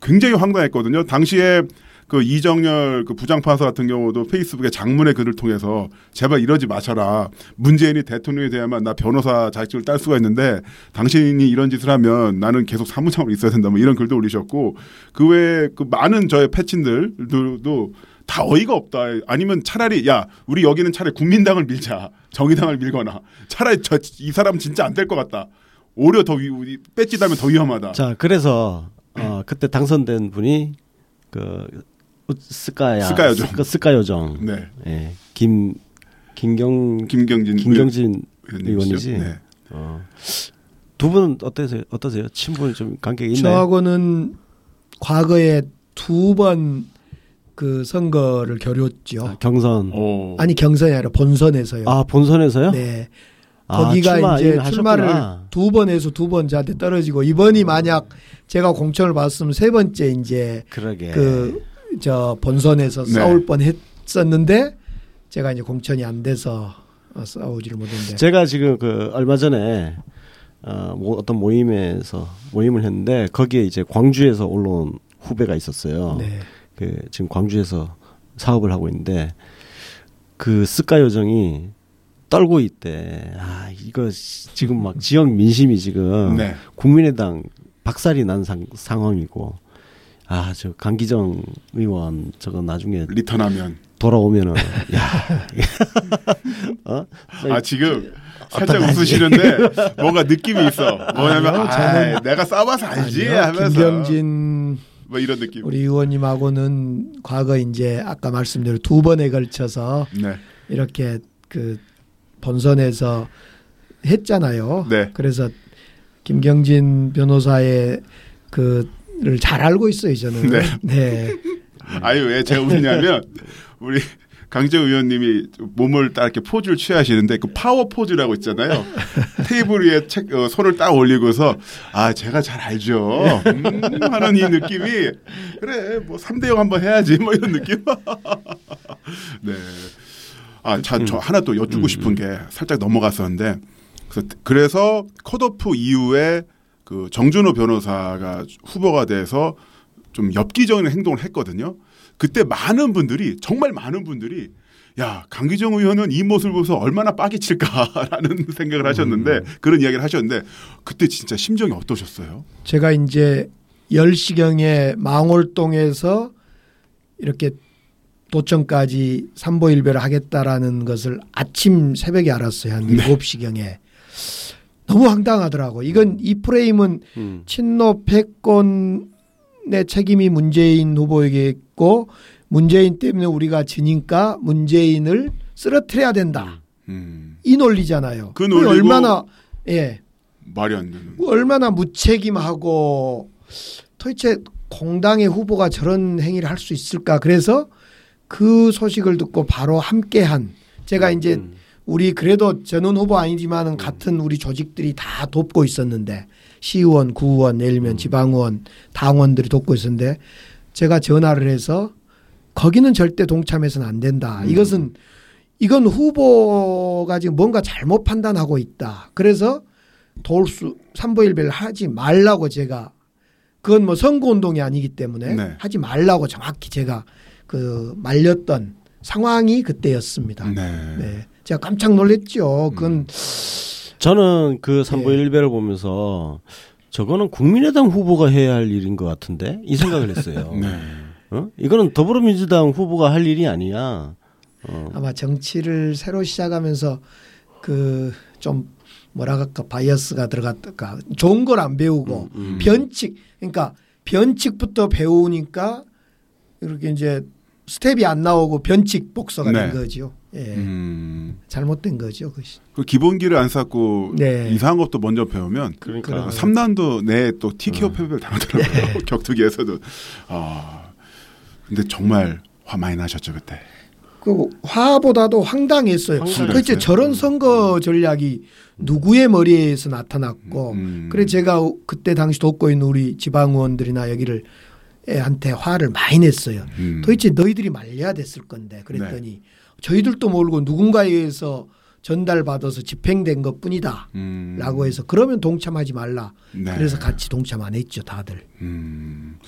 굉장히 황당했거든요. 당시에 그 이정열 그 부장판사 같은 경우도 페이스북에 장문의 글을 통해서 제발 이러지 마셔라. 문재인이 대통령이 돼야만 나 변호사 자격증을 딸 수가 있는데 당신이 이런 짓을 하면 나는 계속 사무장으로 있어야 된다. 뭐 이런 글도 올리셨고 그 외에 그 많은 저의 패친들도 다 어이가 없다. 아니면 차라리 야 우리 여기는 차라리 국민당을 밀자. 정의당을 밀거나 차라리 저 이 사람 진짜 안 될 것 같다. 오히려 더 위, 위- 뺏지다면 더 위험하다. 자 그래서 어, 그때 당선된 분이 그 스카야 스카 요정. 스카, 스카 요정 네. 예. 김 김경 김경진 김경진? 의원이지. 네. 어. 두 분은 어떠세요? 어떠세요? 친분 좀 관계가 있나요? 저하고는 과거에 두 번 그 선거를 겨뤘죠. 아, 경선. 어. 아니 경선이 아니라 본선에서요. 아 본선에서요? 네. 아, 거기가 출마 이제 출마를 하셨구나. 두번 해서 두 번 저한테 떨어지고 이번이 만약 제가 공천을 받았으면 세 번째 이제 그러게. 그저 본선에서 네. 싸울 뻔 했었는데 제가 이제 공천이 안 돼서 어, 싸우지를 못했는데 제가 지금 그 얼마 전에 어, 뭐 어떤 모임에서 모임을 했는데 거기에 이제 광주에서 올라온 후배가 있었어요. 네. 그 지금 광주에서 사업을 하고 있는데 그 스카 요정이 떨고 있대. 아 이거 시- 지금 막 지역 민심이 지금 네. 국민의당 박살이 난 상, 상황이고 아 저 강기정 의원 저거 나중에 리턴하면 돌아오면은 야 어? 아 지금 살짝 어떡하지? 웃으시는데 뭔가 느낌이 있어. 뭐냐면 아니요, 아, 내가 싸워서 알지 아니요, 하면서 김경진 뭐 이런 느낌. 우리 의원님하고는 과거 이제 아까 말씀대로 두 번에 걸쳐서 네. 이렇게 그 본선에서 했잖아요. 네. 그래서 김경진 변호사의 그를 잘 알고 있어요, 저는. 네. 네. 아니 왜 제가 웃냐면 우리 강재 의원님이 몸을 딱 이렇게 포즈를 취하시는데 그 파워 포즈라고 있잖아요. 테이블 위에 책, 어, 손을 딱 올리고서 아 제가 잘 알죠. 음, 하는 이 느낌이 그래 뭐 3대 0 한번 해야지 뭐 이런 느낌. 네. 아, 자, 저 하나 또 여쭙고 싶은 게 살짝 넘어갔었는데 그래서, 그래서 컷오프 이후에 그 정준호 변호사가 후보가 돼서 좀 엽기적인 행동을 했거든요. 그때 많은 분들이 정말 많은 분들이 야 강기정 의원은 이 모습을 보면서 얼마나 빠기 칠까라는 생각을 하셨는데 그런 이야기를 하셨는데 그때 진짜 심정이 어떠셨어요? 제가 이제 10시경에 망월동에서 이렇게 도청까지 삼보일배를 하겠다라는 것을 아침 새벽에 알았어요. 한 네. 7시경에. 너무 황당하더라고. 이건 이 프레임은 음. 친노 패권 의 책임이 문재인 후보에게 있고 문재인 때문에 우리가 지니까 문재인을 쓰러뜨려야 된다. 음, 이 논리잖아요. 그 논리고- 얼마나 예. 말이 안 되는. 얼마나 무책임하고 도대체 공당의 후보가 저런 행위를 할 수 있을까? 그래서 그 소식을 듣고 바로 함께한 제가 이제 음. 우리 그래도 전원 후보 아니지만은 같은 우리 조직들이 다 돕고 있었는데 시의원, 구의원, 예를 들면 지방의원, 당원들이 돕고 있었는데 제가 전화를 해서 거기는 절대 동참해서는 안 된다. 이것은 이건 후보가 지금 뭔가 잘못 판단하고 있다. 그래서 돌수 삼보일배를 하지 말라고 제가 그건 뭐 선거 운동이 아니기 때문에 네. 하지 말라고 정확히 제가 그 말렸던 상황이 그때였습니다. 네. 네. 제가 깜짝 놀랐죠. 그건 저는 그 삼보 예. 일배를 보면서 저거는 국민의당 후보가 해야 할 일인 것 같은데 이 생각을 했어요. 네. 어? 이거는 더불어민주당 후보가 할 일이 아니야. 어. 아마 정치를 새로 시작하면서 그 좀 뭐라 할까 바이어스가 들어갔다가 좋은 걸 안 배우고 음. 변칙 그러니까 변칙부터 배우니까 이렇게 이제 스텝이 안 나오고 변칙 복서가 네. 된 거죠. 예. 음. 잘못된 거죠, 그것이. 그 기본기를 안 쌓고 네. 이상한 것도 먼저 배우면 그러니까 그래요. 3난도 내에 또 TKO 패배를 당하더라고요. 격투기에서도. 아. 근데 정말 화 많이 나셨죠, 그때. 그 화보다도 황당했어요. 황당했어요. 그렇지 저런 선거 전략이 누구의 머리에서 나타났고 음. 그래 제가 그때 당시 돕고 있는 우리 지방 의원들이나 여기를 애 한테 화를 많이 냈어요. 음. 도대체 너희들이 말려야 됐을 건데 그랬더니 네. 저희들도 모르고 누군가에 의해서 전달받아서 집행된 것 뿐이다. 음. 라고 해서 그러면 동참하지 말라. 네. 그래서 같이 동참 안 했죠, 다들. 음,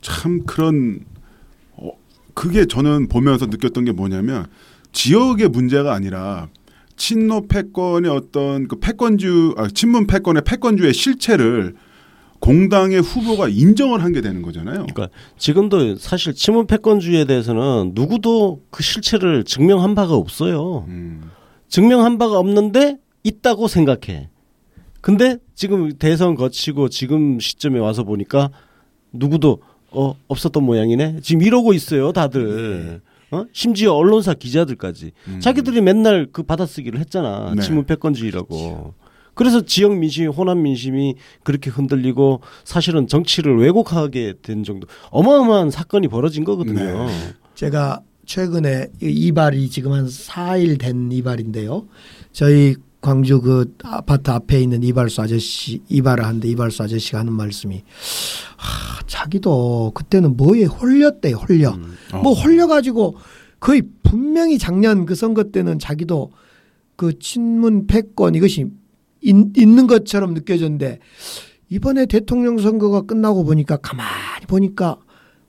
참 그런 어, 그게 저는 보면서 느꼈던 게 뭐냐면 지역의 문제가 아니라 친노 패권의 어떤 그 패권주 아, 친문 패권의 패권주의 실체를 공당의 후보가 인정을 한 게 되는 거잖아요. 그러니까 지금도 사실 친문 패권주의에 대해서는 누구도 그 실체를 증명한 바가 없어요. 음, 증명한 바가 없는데 있다고 생각해. 근데 지금 대선 거치고 지금 시점에 와서 보니까 누구도 어 없었던 모양이네. 지금 이러고 있어요, 다들. 어? 심지어 언론사 기자들까지 음. 자기들이 맨날 그 받아쓰기를 했잖아. 네. 친문 패권주의라고. 그 래서 지역 민심, 호남 민심이 그렇게 흔들리고 사실은 정치를 왜곡하게 된 정도 어마어마한 사건이 벌어진 거거든요. 네. 제가 최근에 이 이발이 지금 한 4일 된 이발인데요. 저희 광주 그 아파트 앞에 있는 이발소 아저씨 이발을 하는데 이발소 아저씨가 하는 말씀이 하, 자기도 그때는 뭐에 홀렸대요 홀려 음. 어. 뭐 홀려가지고 거의 분명히 작년 그 선거 때는 자기도 그 친문 패권 이것이 있, 있는 것처럼 느껴졌는데 이번에 대통령 선거가 끝나고 보니까 가만히 보니까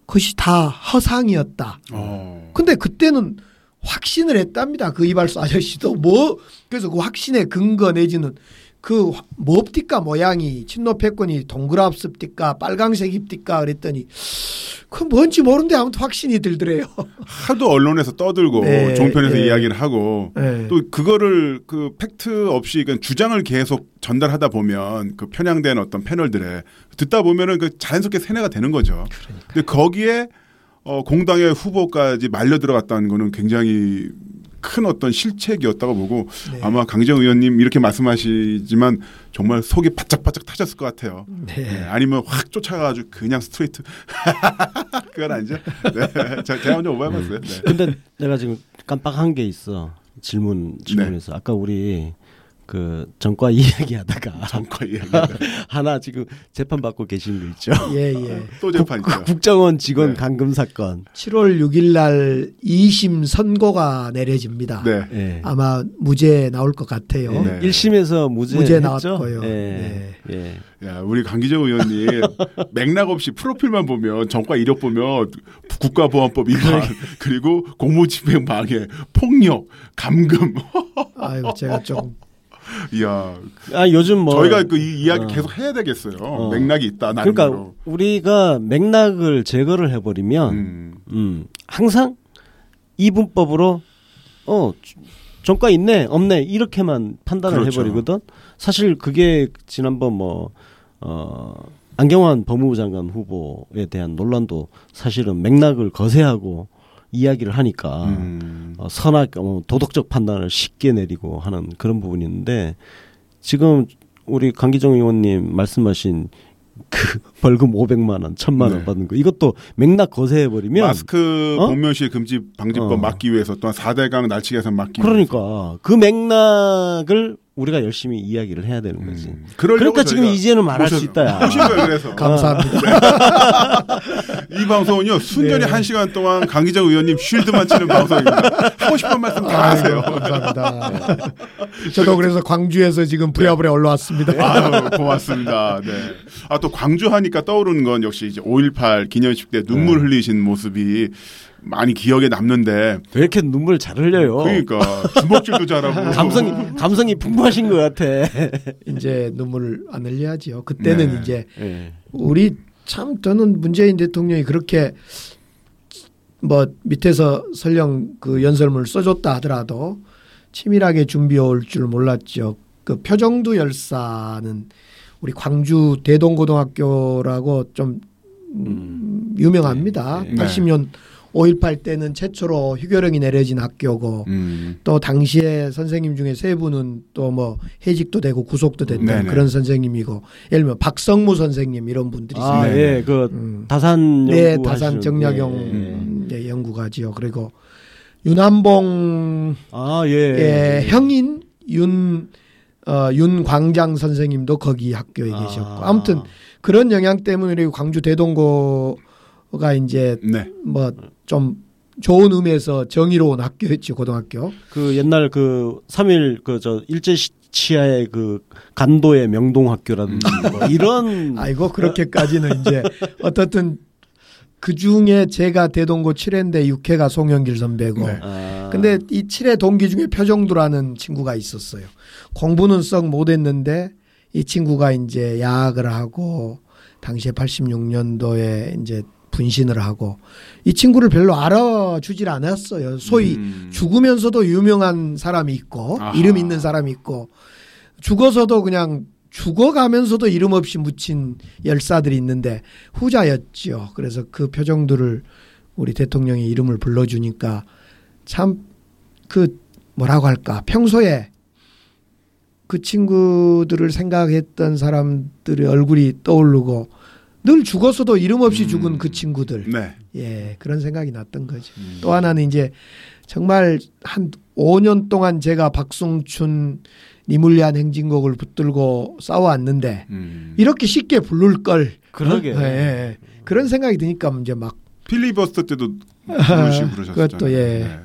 그것이 다 허상이었다. 어. 근데 그때는 확신을 했답니다. 그 이발소 아저씨도 뭐 그래서 그 확신의 근거 내지는 그 뭡니까 모양이 친노 패권이 동그랗습니까 빨강색입니까 그랬더니 그 뭔지 모르는데 아무튼 확신이 들더래요. 하도 언론에서 떠들고 네, 종편에서 네. 이야기를 하고 네. 또 그거를 그 팩트 없이 그냥 주장을 계속 전달하다 보면 그 편향된 어떤 패널들에 듣다 보면은 그 자연스럽게 세뇌가 되는 거죠. 근데 거기에 어 공당의 후보까지 말려 들어갔다는 거는 굉장히 큰 어떤 실책이었다고 보고 네. 아마 강기정 의원님 이렇게 말씀하시지만 정말 속이 바짝바짝 타졌을 것 같아요. 네, 아니면 확 쫓아가가지고 그냥 스트레이트 그건 아니죠. 네, 자, 제가 먼저 오버해봤어요. 네. 근데 내가 지금 깜빡한 게 있어 질문 질문에서 아까 우리 그 전과 이야기하다가 전과 이야기 하나 지금 재판 받고 계신 거 있죠. 예, 예. 또 재판 있죠. 국정원 직원 네. 감금 사건. 7월 6일 날 2심 선고가 내려집니다. 네. 예. 아마 무죄 나올 것 같아요. 네. 1심에서 무죄, 무죄? 나왔고요. 예. 네. 예. 야, 우리 강기정 의원님 맥락 없이 프로필만 보면 정과 이력 보면 국가보안법 위반 그리고 공무집행 방해, 폭력, 감금. 아유, 제가 좀 이야, 아 요즘 뭐 저희가 그이 이야기 어. 계속 해야 되겠어요. 어. 맥락이 있다. 나름대로. 그러니까 우리가 맥락을 제거를 해버리면 음, 음, 항상 이분법으로 어 전과 있네 없네 이렇게만 판단을 그렇죠. 해버리거든. 사실 그게 지난번 뭐 어, 안경환 법무부 장관 후보에 대한 논란도 사실은 맥락을 거세하고 이야기를 하니까 음. 어, 선악 어, 도덕적 판단을 쉽게 내리고 하는 그런 부분이 있는데 지금 우리 강기정 의원님 말씀하신 그 벌금 500만 원, 1000만 원 네. 받는 거 이것도 맥락 거세해 버리면 마스크 어? 복면실 금지 방지법 어. 막기 위해서 또한 4대강 날치기 해서 막기 위해서 그러니까 그 맥락을 우리가 열심히 이야기를 해야 되는 거지. 음, 그러니까 지금 이제는 말할 모셨- 수 있다야. 모신 거예요 그래서 감사합니다. 이 방송은요 순전히 네. 한 시간 동안 강기정 의원님 쉴드만 치는 방송입니다. 하고 싶은 말씀 다 하세요. 아이고, 감사합니다. 저도 그래서 광주에서 지금 부랴부랴 올라왔습니다. 아유, 고맙습니다. 네. 아, 또 광주 하니까 떠오르는 건 역시 이제 5.18 기념식 때 눈물 네. 흘리신 모습이 많이 기억에 남는데. 왜 이렇게 눈물 잘 흘려요? 그러니까 주먹질도 잘하고. 감성이 감성이 풍부하신 것 같아. 이제 눈물을 안 흘려야지요. 그때는 네. 이제 예. 우리 참 저는 문재인 대통령이 그렇게 뭐 밑에서 설령 그 연설문을 써줬다 하더라도 치밀하게 준비해 올 줄 몰랐죠. 그 표정두 열사는 우리 광주 대동고등학교라고 좀 음, 유명합니다. 네. 80년 5.18 때는 최초로 휴교령이 내려진 학교고 음. 또 당시에 선생님 중에 세 분은 또 뭐 해직도 되고 구속도 됐던 네네. 그런 선생님이고 예를 들면 박성무 선생님 이런 분들이 아, 있습니다. 네. 예. 그 음. 다산 네, 다산 하시는- 정약용 예, 예. 연구가지요. 그리고 윤한봉 아, 예. 의 형인 윤 어, 윤광장 선생님도 거기 학교에 아. 계셨고 아무튼 그런 영향 때문에 광주 대동고 가 이제 네. 뭐좀 좋은 의미에서 정의로운 학교였지 고등학교. 그 옛날 그 3일 그 저 일제 시- 치하의 그 간도의 명동학교라든지 뭐 이런 아이고 그렇게까지는 이제 어떻든 그 중에 제가 대동고 7회인데 6회가 송영길 선배고. 네. 아, 근데 이 7회 동기 중에 표정두라는 친구가 있었어요. 공부는 썩 못했는데 이 친구가 이제 야학을 하고 당시에 86년도에 이제 분신을 하고 이 친구를 별로 알아주질 않았어요. 소위 음. 죽으면서도 유명한 사람이 있고 아하. 이름 있는 사람이 있고 죽어서도 그냥 죽어가면서도 이름 없이 묻힌 열사들이 있는데 후자였죠. 그래서 그 표정들을 우리 대통령이 이름을 불러주니까 참 그 뭐라고 할까 평소에 그 친구들을 생각했던 사람들의 얼굴이 떠오르고 늘 죽어서도 이름 없이 죽은 그 친구들 네. 예 그런 생각이 났던 거죠. 음. 또 하나는 이제 정말 한 5년 동안 제가 박승춘 니물리안 행진곡을 붙들고 싸워왔는데 음. 이렇게 쉽게 부를 걸 그러게. 예, 예. 그런 생각이 드니까 이제 막 필리버스터 때도 부르시고 그러셨잖아요. 그것도, 예. 네.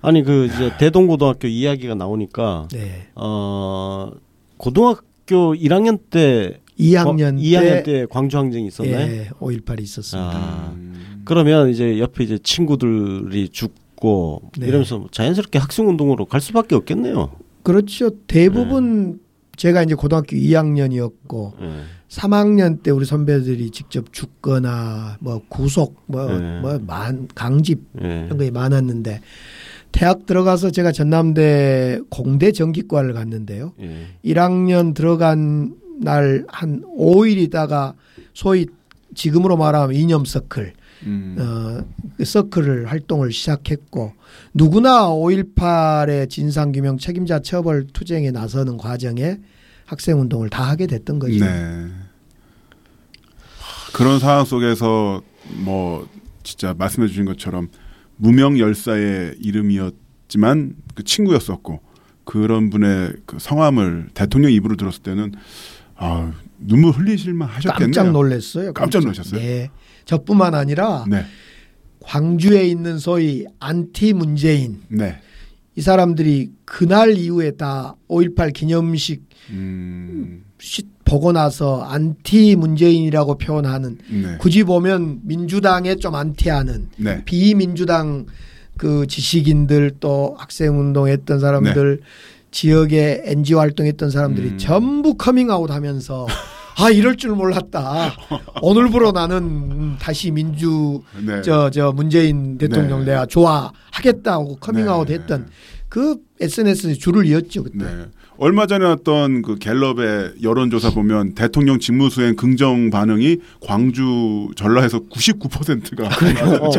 아니 그 이제 대동고등학교 이야기가 나오니까 네. 어 고등학교 1학년 때 2학년, 어, 2학년 때 광주 항쟁이 있었나요? 예, 5.18이 있었습니다. 아, 음. 그러면 이제 옆에 이제 친구들이 죽고 네. 이러면서 자연스럽게 학생 운동으로 갈 수밖에 없겠네요. 그렇죠. 대부분 제가 이제 고등학교 2학년이었고 예. 3학년 때 우리 선배들이 직접 죽거나 뭐 구속 뭐 네. 뭐만 강집 예. 이런 게 많았는데 대학 들어가서 제가 전남대 공대 전기과를 갔는데요. 예. 1학년 들어간 날 한 5일 있다가 소위 지금으로 말하면 이념 서클 음. 어, 그 서클을 활동을 시작했고 누구나 5.18의 진상규명 책임자 처벌 투쟁에 나서는 과정에 학생 운동을 다 하게 됐던 거죠. 네. 그런 상황 속에서 뭐 진짜 말씀해 주신 것처럼 무명 열사의 이름이었지만 그 친구였었고 그런 분의 그 성함을 대통령 입으로 들었을 때는 아 눈물 흘리실만 하셨겠네요. 깜짝 놀랐어요. 깜짝 놀라셨어요? 네. 저뿐만 아니라 네, 광주에 있는 소위 안티 문재인 네. 이 사람들이 그날 이후에 다 5.18 기념식 음, 시- 보고 나서 안티 문재인이라고 표현하는 네, 굳이 보면 민주당에 좀 안티하는 네, 비민주당 그 지식인들 또 학생 운동했던 사람들 지역에 NGO 활동했던 사람들이 음. 전부 커밍아웃 하면서 아 이럴 줄 몰랐다. 오늘부로 나는 다시 민주 네. 저저 문재인 대통령 네. 내가 좋아하겠다고 커밍아웃 네. 했던 그 SNS 줄을 이었죠 그때. 네. 얼마 전에 왔던 그 갤럽의 여론조사 보면 대통령 직무수행 긍정 반응이 광주 전라에서 99%가 어,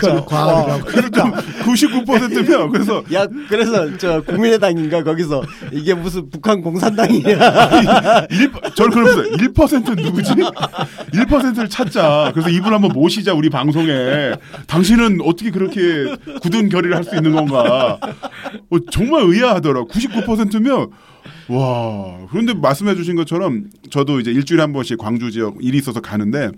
그 과학이라고. 그러니까 99%면 그래서 야 그래서 저 국민의당인가 거기서 이게 무슨 북한 공산당이야. 1, 저를 그러면서 1% 누구지? 1%를 찾자. 그래서 이분 한번 모시자 우리 방송에. 당신은 어떻게 그렇게 굳은 결의를 할 수 있는 건가? 어, 정말 의아하더라. 99%면 와. 그런데 말씀해주신 것처럼 저도 이제 일주일에 한 번씩 광주 지역 일이 있어서 가는데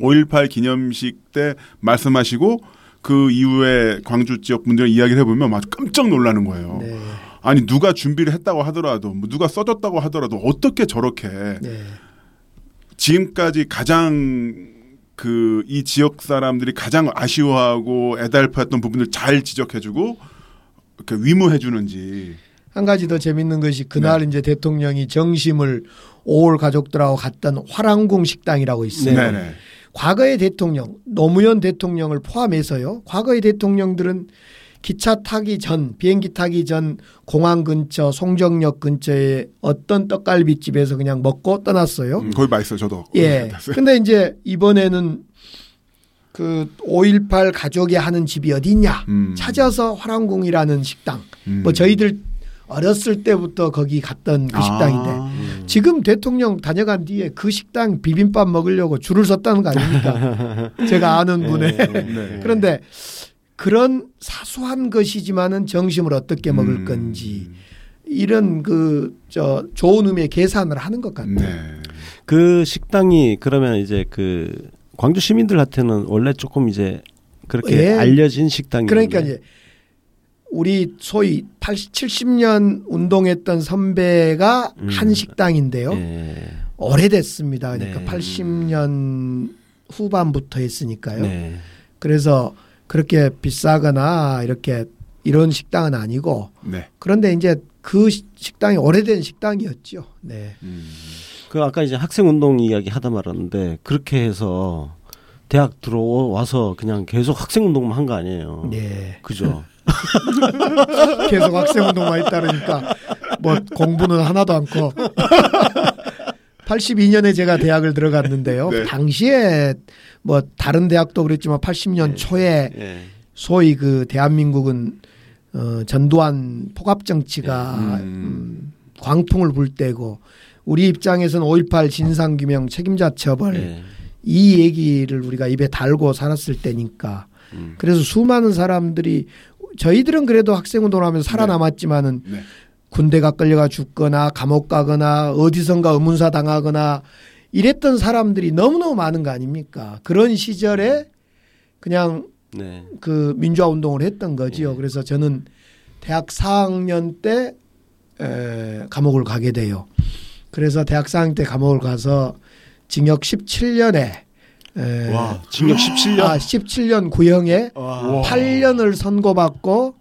5.18 기념식 때 말씀하시고 그 이후에 광주 지역 분들 이야기를 해보면 막 깜짝 놀라는 거예요. 네. 아니 누가 준비를 했다고 하더라도 뭐 누가 써줬다고 하더라도 어떻게 저렇게 네. 지금까지 가장 그 이 지역 사람들이 가장 아쉬워하고 애달파했던 부분들 잘 지적해주고 이렇게 위무해주는지 한 가지 더 재밌는 것이 그날 네. 이제 대통령이 정심을 5월 가족들하고 갔던 화랑궁 식당이라고 있어요. 네네. 과거의 대통령 노무현 대통령을 포함해서요. 과거의 대통령들은 기차 타기 전 비행기 타기 전 공항 근처 송정역 근처에 어떤 떡갈비 집에서 그냥 먹고 떠났어요. 음, 거기 맛있어요 저도. 예. 맛있어요. 근데 이제 이번에는 그5.18 가족이 하는 집이 어디 있냐 음. 찾아서 화랑궁이라는 식당. 음. 뭐 저희들 어렸을 때부터 거기 갔던 그 식당인데 아. 지금 대통령 다녀간 뒤에 그 식당 비빔밥 먹으려고 줄을 섰다는 거 아닙니까? 제가 아는 분의. 네. 그런데 그런 사소한 것이지만은 정심을 어떻게 먹을 음. 건지 이런 그 저 좋은 의미의 계산을 하는 것 같아요. 네. 그 식당이 그러면 이제 그 광주 시민들한테는 원래 조금 이제 그렇게 예. 알려진 식당이 그러니까 이제 우리 소위 80, 70년 운동했던 선배가 음. 한 식당인데요. 예. 오래됐습니다. 그러니까 네. 80년 후반부터 했으니까요. 네. 그래서 그렇게 비싸거나 이렇게 이런 식당은 아니고 네. 그런데 이제 그 시- 식당이 오래된 식당이었죠. 네. 음. 그 아까 이제 학생 운동 이야기 하다 말았는데 그렇게 해서 대학 들어와서 그냥 계속 학생 운동만 한 거 아니에요. 네. 그죠? 계속 학생 운동만 했다니까 뭐 공부는 하나도 않고 82년에 제가 대학을 들어갔는데요. 네. 당시에 뭐 다른 대학도 그랬지만 80년 초에 예. 소위 그 대한민국은 어, 전두환 포갑 정치가 음. 음, 광풍을 불 때고 우리 입장에서는 5.18 진상규명 책임자 처벌 예. 이 얘기를 우리가 입에 달고 살았을 때니까 음. 그래서 수많은 사람들이 저희들은 그래도 학생운동을 하면서 살아남았지만은 네. 군대가 끌려가 죽거나 감옥 가거나 어디선가 의문사 당하거나 이랬던 사람들이 너무너무 많은 거 아닙니까? 그런 시절에 그냥 네. 그 민주화 운동을 했던 거지요. 예. 그래서 저는 대학 4학년 때 에, 감옥을 가게 돼요. 그래서 대학 4학년 때 감옥을 가서 징역 17년에 에, 와, 징역 17년. 아, 17년 구형에 와. 8년을 선고받고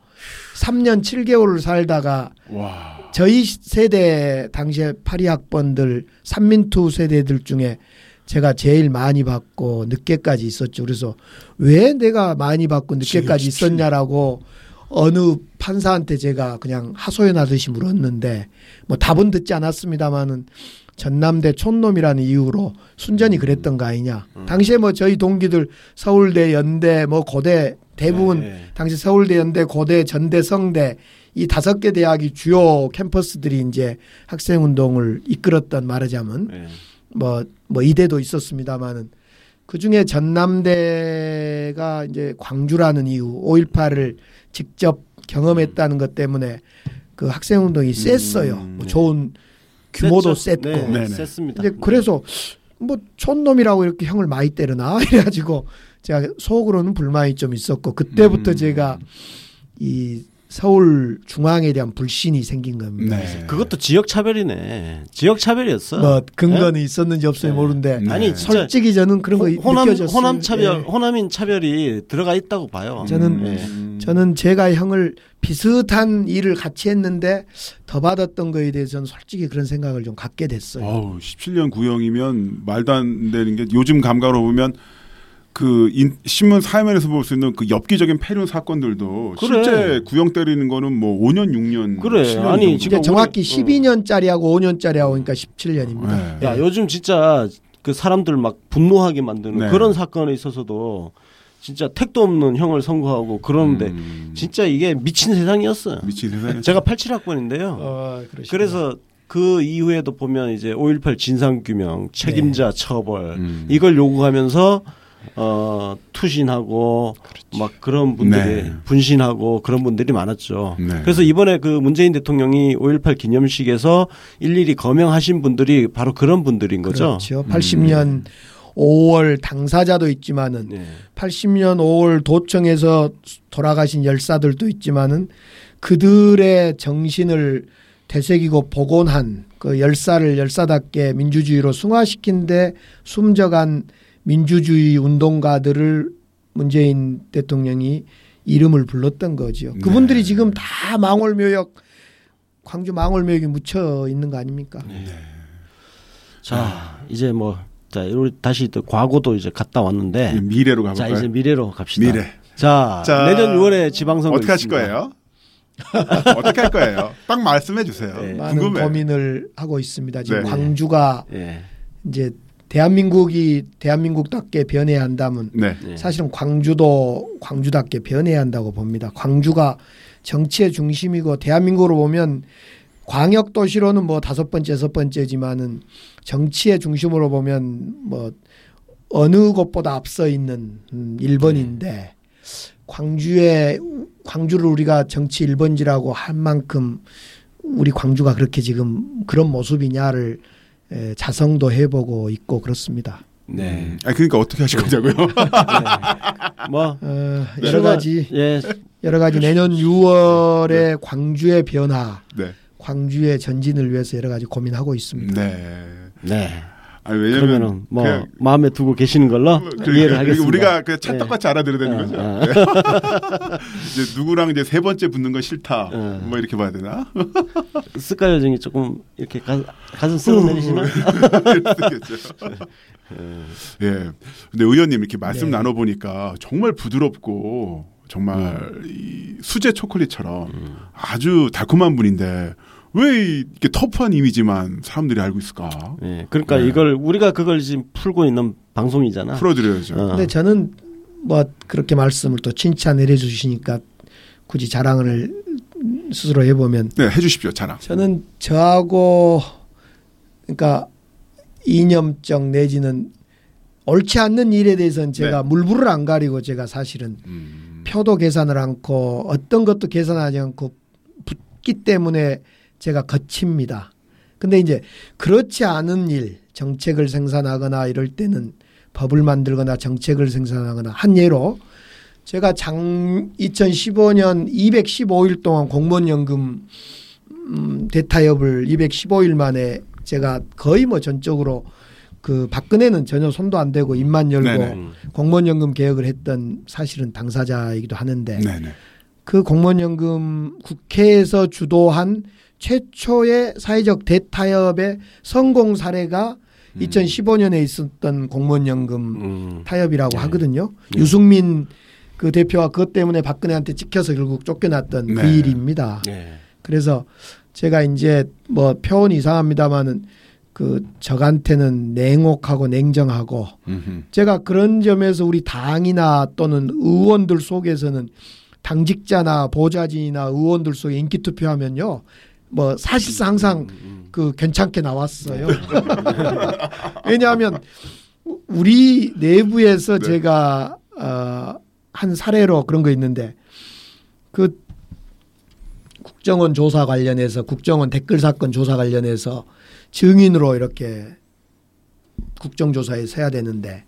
3년 7개월을 살다가 와. 저희 세대 당시에 파리 학번들 삼민투 세대들 중에 제가 제일 많이 받고 늦게까지 있었죠. 그래서 왜 내가 많이 받고 늦게까지 있었냐라고 어느 판사한테 제가 그냥 하소연하듯이 물었는데 뭐 답은 듣지 않았습니다마는 전남대 촌놈이라는 이유로 순전히 그랬던 거 아니냐. 당시에 뭐 저희 동기들 서울대, 연대, 뭐 고대 대부분 네. 당시 서울대, 연대, 고대, 전대, 성대 이 다섯 개 대학이 주요 캠퍼스들이 이제 학생 운동을 이끌었던 말하자면 예. 뭐, 뭐 이대도 있었습니다만은 그 중에 전남대가 이제 광주라는 이유 5.18을 직접 경험했다는 것 때문에 그 학생 운동이 셌어요. 뭐 네. 좋은 규모도. 셌고. 네. 셌습니다. 근데 그래서 뭐 촌놈이라고 이렇게 형을 많이 때려나 이래가지고 제가 속으로는 불만이 좀 있었고 그때부터 음. 제가 이 서울 중앙에 대한 불신이 생긴 겁니다. 네. 그것도 지역 차별이네. 지역 차별이었어. 뭐 근거는 있었는지 없을지 네. 모르는데 네. 아니 솔직히 저는 그런 거 호남 느껴졌어요. 호남 차별, 예. 호남인 차별이 들어가 있다고 봐요. 저는 예. 저는 제가 형을 비슷한 일을 같이 했는데 더 받았던 거에 대해서는 솔직히 그런 생각을 좀 갖게 됐어요. 어우, 17년 구형이면 말도 안 되는 게 요즘 감각으로 보면 그 인- 신문 사회면에서 볼 수 있는 그 엽기적인 폐륜 사건들도 그래. 실제 구형 때리는 거는 뭐 5년 6년 그래. 7년 아니. 지금 정확히 우리- 12년짜리하고 5년짜리하고 그러니까 17년입니다. 네. 야 요즘 진짜 그 사람들 막 분노하게 만드는 네. 그런 사건에 있어서도 진짜 택도 없는 형을 선고하고 그러는데 음. 진짜 이게 미친 세상이었어요. 미친 세상에 제가 87학번인데요. 어. 그래서 그 이후에도 보면 이제 5.18 진상규명, 책임자 처벌 음. 이걸 요구하면서 어 투신하고 막 그런 분들이 네. 분신하고 그런 분들이 많았죠. 네. 그래서 이번에 그 문재인 대통령이 5.18 기념식에서 일일이 거명하신 분들이 바로 그런 분들인 거죠. 그렇죠. 80년 5월 당사자도 있지만은 네. 80년 5월 도청에서 돌아가신 열사들도 있지만은 그들의 정신을 되새기고 복원한 그 열사를 열사답게 민주주의로 승화시킨 데 숨져간 민주주의 운동가들을 문재인 대통령이 이름을 불렀던 거죠. 그분들이 네. 지금 다 망월묘역 광주 망월묘역에 묻혀 있는 거 아닙니까? 자 이제 뭐 자, 우리 다시 또 과거도 이제 갔다 왔는데 미래로 자 가볼까요? 이제 미래로 갑시다. 미래. 자, 자, 내년 6월에 지방선거 어떻게 하실 있습니다. 거예요? 어떻게 할 거예요? 딱 말씀해 주세요. 네. 많은 궁금해. 고민을 하고 있습니다. 지금 네. 광주가 예. 이제 대한민국이 대한민국답게 변해야 한다면 네. 네. 사실은 광주도 광주답게 변해야 한다고 봅니다. 광주가 정치의 중심이고 대한민국으로 보면 광역 도시로는 뭐 다섯 번째, 여섯 번째지만은 정치의 중심으로 보면 뭐 어느 곳보다 앞서 있는 음, 1번인데 광주에 광주를 우리가 정치 1번지라고 한 만큼 우리 광주가 그렇게 지금 그런 모습이냐를 에, 자성도 해보고 있고 그렇습니다. 네. 아 그러니까 어떻게 하실 거냐고요? 뭐 어, 네. 여러 가지 예. 여러 가지 내년 6월에 광주의 변화, 네. 광주의 전진을 위해서 여러 가지 고민하고 있습니다. 네. 네. 아니 왜냐면 그러면은 뭐 그냥- 마음에 두고 계시는 걸로 그러니까 이해를 하겠습니다. 우리가 그 네. 찰떡같이 알아들어야 되는 어, 거죠. 어. 네. 이제 누구랑 이제 세 번째 붙는 건 싫다. 어. 뭐 이렇게 봐야 되나? 스카 여정이 조금 이렇게 가, 가슴 쓸어내리시나? 그렇겠죠. 예. 근데 의원님 이렇게 말씀 네. 나눠 보니까 정말 부드럽고 정말 이 수제 초콜릿처럼 아주 달콤한 분인데 왜 이렇게 터프한 이미지만 사람들이 알고 있을까? 예. 그러니까 네. 이걸 우리가 그걸 지금 풀고 있는 방송이잖아. 풀어드려야죠. 어. 근데 저는 뭐 그렇게 말씀을 또 칭찬을 해주시니까 굳이 자랑을 스스로 해보면 네, 해주십시오 자랑. 저는 저하고 그러니까 이념적 내지는 옳지 않는 일에 대해서는 제가 물불을 안 가리고 제가 사실은 음, 표도 계산을 않고 어떤 것도 계산하지 않고 붙기 때문에 제가 거칩니다. 근데 이제 그렇지 않은 일, 정책을 생산하거나 이럴 때는 법을 만들거나 정책을 생산하거나 한 예로 제가 장 2015년 215일 동안 공무원 연금 음, 대타협을 215일 만에 제가 거의 뭐 전적으로 그 박근혜는 전혀 손도 안 대고 입만 열고 네네. 공무원 연금 개혁을 했던 사실은 당사자이기도 하는데 네네. 그 공무원연금 국회에서 주도한 최초의 사회적 대타협의 성공 사례가 음. 2015년에 있었던 공무원연금 음. 타협이라고 네. 하거든요. 네. 유승민 그 대표가 그것 때문에 박근혜한테 찍혀서 결국 쫓겨났던 그 네. 일입니다. 예. 그래서 제가 이제 뭐 표현 이상합니다마는 그 적한테는 냉혹하고 냉정하고 음흠. 제가 그런 점에서 우리 당이나 또는 의원들 속에서는 당직자나 보좌진이나 의원들 속에 인기 투표하면요. 뭐 사실상 항상 그 괜찮게 나왔어요. 왜냐하면 우리 내부에서 네. 제가 어, 한 사례로 그런 거 있는데 그 국정원 조사 관련해서 국정원 댓글 사건 조사 관련해서 증인으로 이렇게 국정조사에 서야 되는데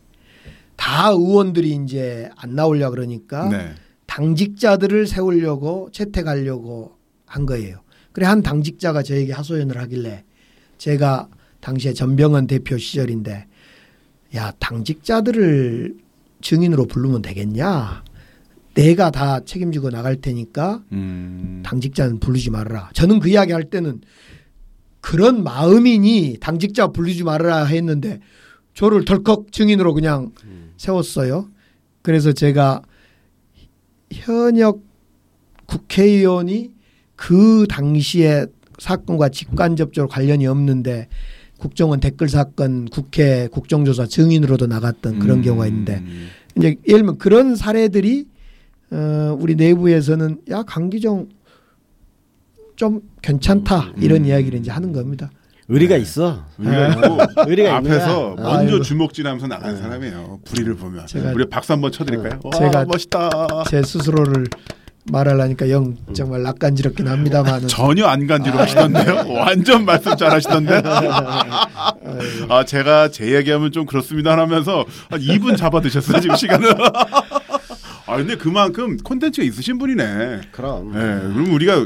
다 의원들이 이제 안 나오려 그러니까 네. 당직자들을 세우려고 채택하려고 한 거예요. 그래 한 당직자가 저에게 하소연을 하길래 제가 당시에 전병헌 대표 시절인데 야 당직자들을 증인으로 부르면 되겠냐? 내가 다 책임지고 나갈 테니까 음. 당직자는 부르지 말아라. 저는 그 이야기 할 때는 그런 마음이니 당직자 부르지 말아라 했는데 저를 덜컥 증인으로 그냥 세웠어요. 그래서 제가 현역 국회의원이 그 당시에 사건과 직간접적으로 관련이 없는데 국정원 댓글 사건 국회 국정조사 증인으로도 나갔던 그런 음. 경우가 있는데 이제 예를 들면 그런 사례들이 어, 우리 내부에서는 야 강기정 좀 괜찮다 이런 이야기를 이제 하는 겁니다. 의리가 있어. 의리가 있고 의리가 앞에서 거야. 먼저. 주먹질하면서 나간 사람이에요. 불의를 보면 제가- 우리 박수 한번 쳐드릴까요? 와, 제가 멋있다. 제 스스로를 말하려니까 영 정말 낯간지럽긴 합니다만 전혀 안 간지러우시던데요. 완전 말씀 잘하시던데. 아 제가 제 얘기하면 좀 그렇습니다 하면서 한 2분 잡아 드셨어요 지금 시간을. 아 근데 그만큼 콘텐츠가 있으신 분이네. 그럼. 네, 그럼 우리가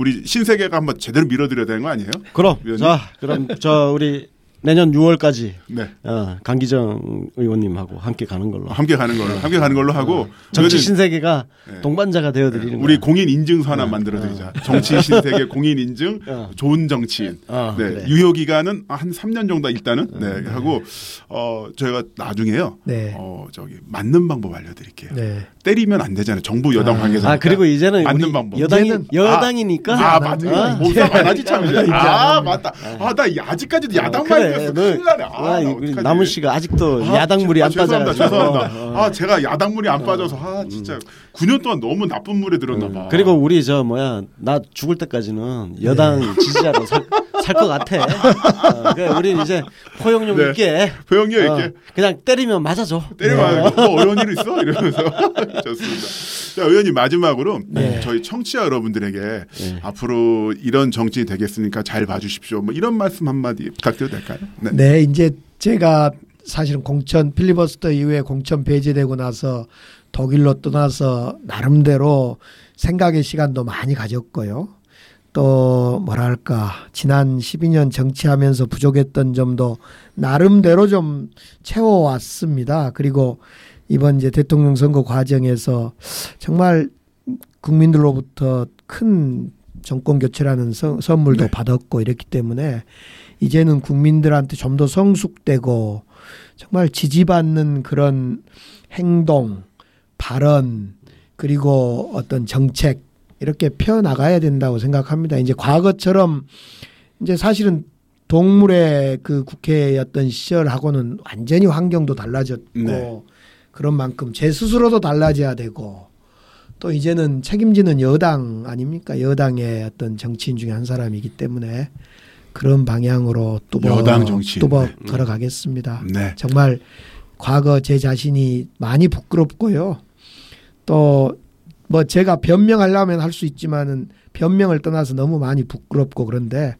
우리 신세계가 한번 제대로 밀어드려야 되는 거 아니에요? 그럼 위원님? 자 그럼 저 우리 내년 6월까지 네. 어, 강기정 의원님하고 함께 가는 걸로. 함께 가는 걸로 함께 가는 걸로 하고 정치 저희는 신세계가 네. 동반자가 되어드리는 우리 거야. 공인 인증서 하나 만들어드리자. 정치 신세계 공인 인증, 어. 좋은 정치인. 어, 네, 그래. 유효 기간은 한 3년 정도 일단은 네, 하고 어 저희가 나중에요. 네. 어 저기 맞는 방법 알려드릴게요. 네. 때리면 안 되잖아요. 정부 여당 관계자. 아 그리고 이제는 맞는 방법. 여당이 이제는- 여당이니까 아 맞아. 어? 몸싸움 안 하지 참. 아. 맞다. 아나 아직까지도 야당 그래. 너- 큰일 나네. 아, 아, 나? 남은 씨가 아직도 아, 야당물이 아, 안 죄송합니다. 빠져가지고. 죄송합니다. 어, 어. 아 제가 야당물이 안 빠져서 아 진짜 9년 동안 너무 나쁜 물에 들었나 봐. 그리고 우리 저 뭐야 나 죽을 때까지는 여당 지지자로 살 것 같아. 어, 그래 우리 이제 포용력 네. 있게 배영이 어, 이렇게 그냥 때리면 맞아줘. 때려봐. 뭐 어려운 일 있어? 이러면서 좋습니다. 자 의원님 마지막으로 네. 저희 청취자 여러분들에게 네. 앞으로 이런 정치인이 되겠으니까 잘 봐주십시오. 뭐 이런 말씀 한마디 부탁드려도 될까요? 네. 네, 이제 제가 사실은 공천 필리버스터 이후에 공천 배제되고 나서 독일로 떠나서 나름대로 생각의 시간도 많이 가졌고요. 또 뭐랄까 지난 12년 정치하면서 부족했던 점도 나름대로 좀 채워왔습니다. 그리고 이번 이제 대통령 선거 과정에서 정말 국민들로부터 큰 정권 교체라는 선- 선물도 네. 받았고 이랬기 때문에 이제는 국민들한테 좀 더 성숙되고 정말 지지받는 그런 행동, 발언 그리고 어떤 정책 이렇게 펴 나가야 된다고 생각합니다. 이제 과거처럼 이제 사실은 동물의 그 국회였던 시절하고는 완전히 환경도 달라졌고 네. 그런 만큼 제 스스로도 달라져야 되고 또 이제는 책임지는 여당 아닙니까? 여당의 어떤 정치인 중에 한 사람이기 때문에 그런 방향으로 뚜벅 여당 정치인. 뚜벅 네. 걸어가겠습니다. 네. 정말 과거 제 자신이 많이 부끄럽고요. 또 뭐 제가 변명하려면 할 수 있지만은 변명을 떠나서 너무 많이 부끄럽고 그런데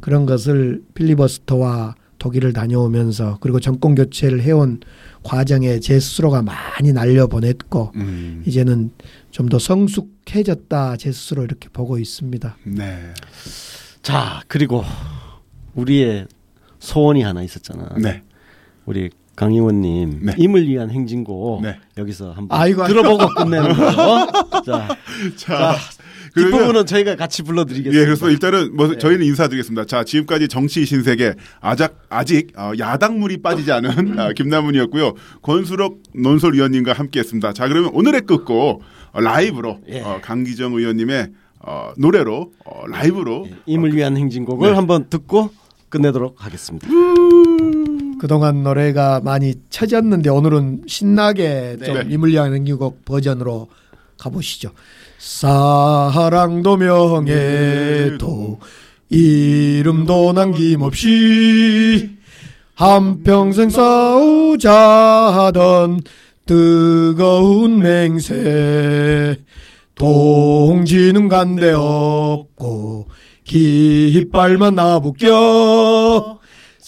그런 것을 필리버스터와 독일을 다녀오면서 그리고 정권 교체를 해온 과정에 제 스스로가 많이 날려보냈고 음, 이제는 좀 더 성숙해졌다 제 스스로 이렇게 보고 있습니다. 네. 자 그리고 우리의 소원이 하나 있었잖아. 네. 우리 강 의원님 네. 임을 위한 행진곡 네. 여기서 한번 아이고. 들어보고 끝내는 거죠. 자, 자, 자 그러면- 뒷부분은 저희가 같이 불러드리겠습니다. 예, 그래서 일단은 뭐 네. 저희는 인사드리겠습니다. 자, 지금까지 정치 신세계 아직 아직 어, 야당물이 빠지지 않은 아, 김남훈이었고요. 권수록 논설위원님과 함께했습니다. 자, 그러면 오늘의 끝곡 어, 라이브로 예. 어, 강기정 의원님의 어, 노래로 어, 라이브로 임을 위한 행진곡을 네. 한번 듣고 끝내도록 하겠습니다. 그동안 노래가 많이 쳐졌는데 오늘은 신나게 좀 네. 위한 행기곡 버전으로 가보시죠. 사랑도 명예도 이름도 남김없이 한평생 싸우자 하던 뜨거운 맹세 동지는 간데 없고 깃발만 나부껴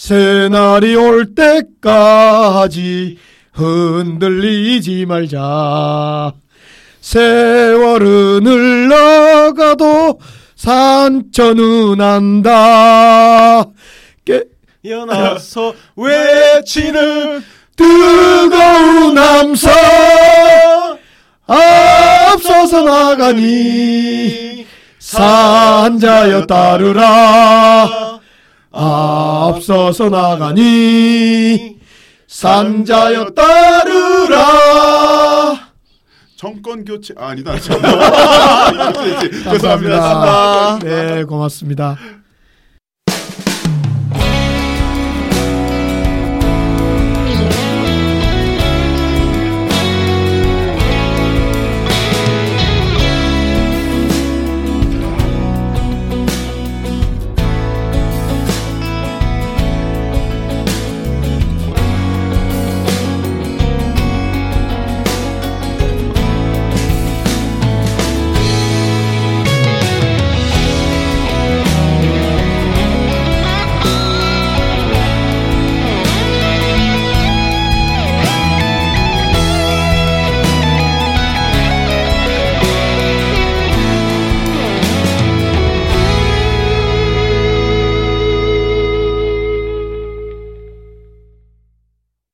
새날이 올 때까지 흔들리지 말자. 세월은 흘러가도 산천은 안다. 깨, 일어나서 외치는 뜨거운 함성 앞서서 나가니 산자여 따르라 앞서서 나가니 산자여 따르라 정권 교체 아, 아니다. 죄송합니다. 감사합니다. 네, 고맙습니다.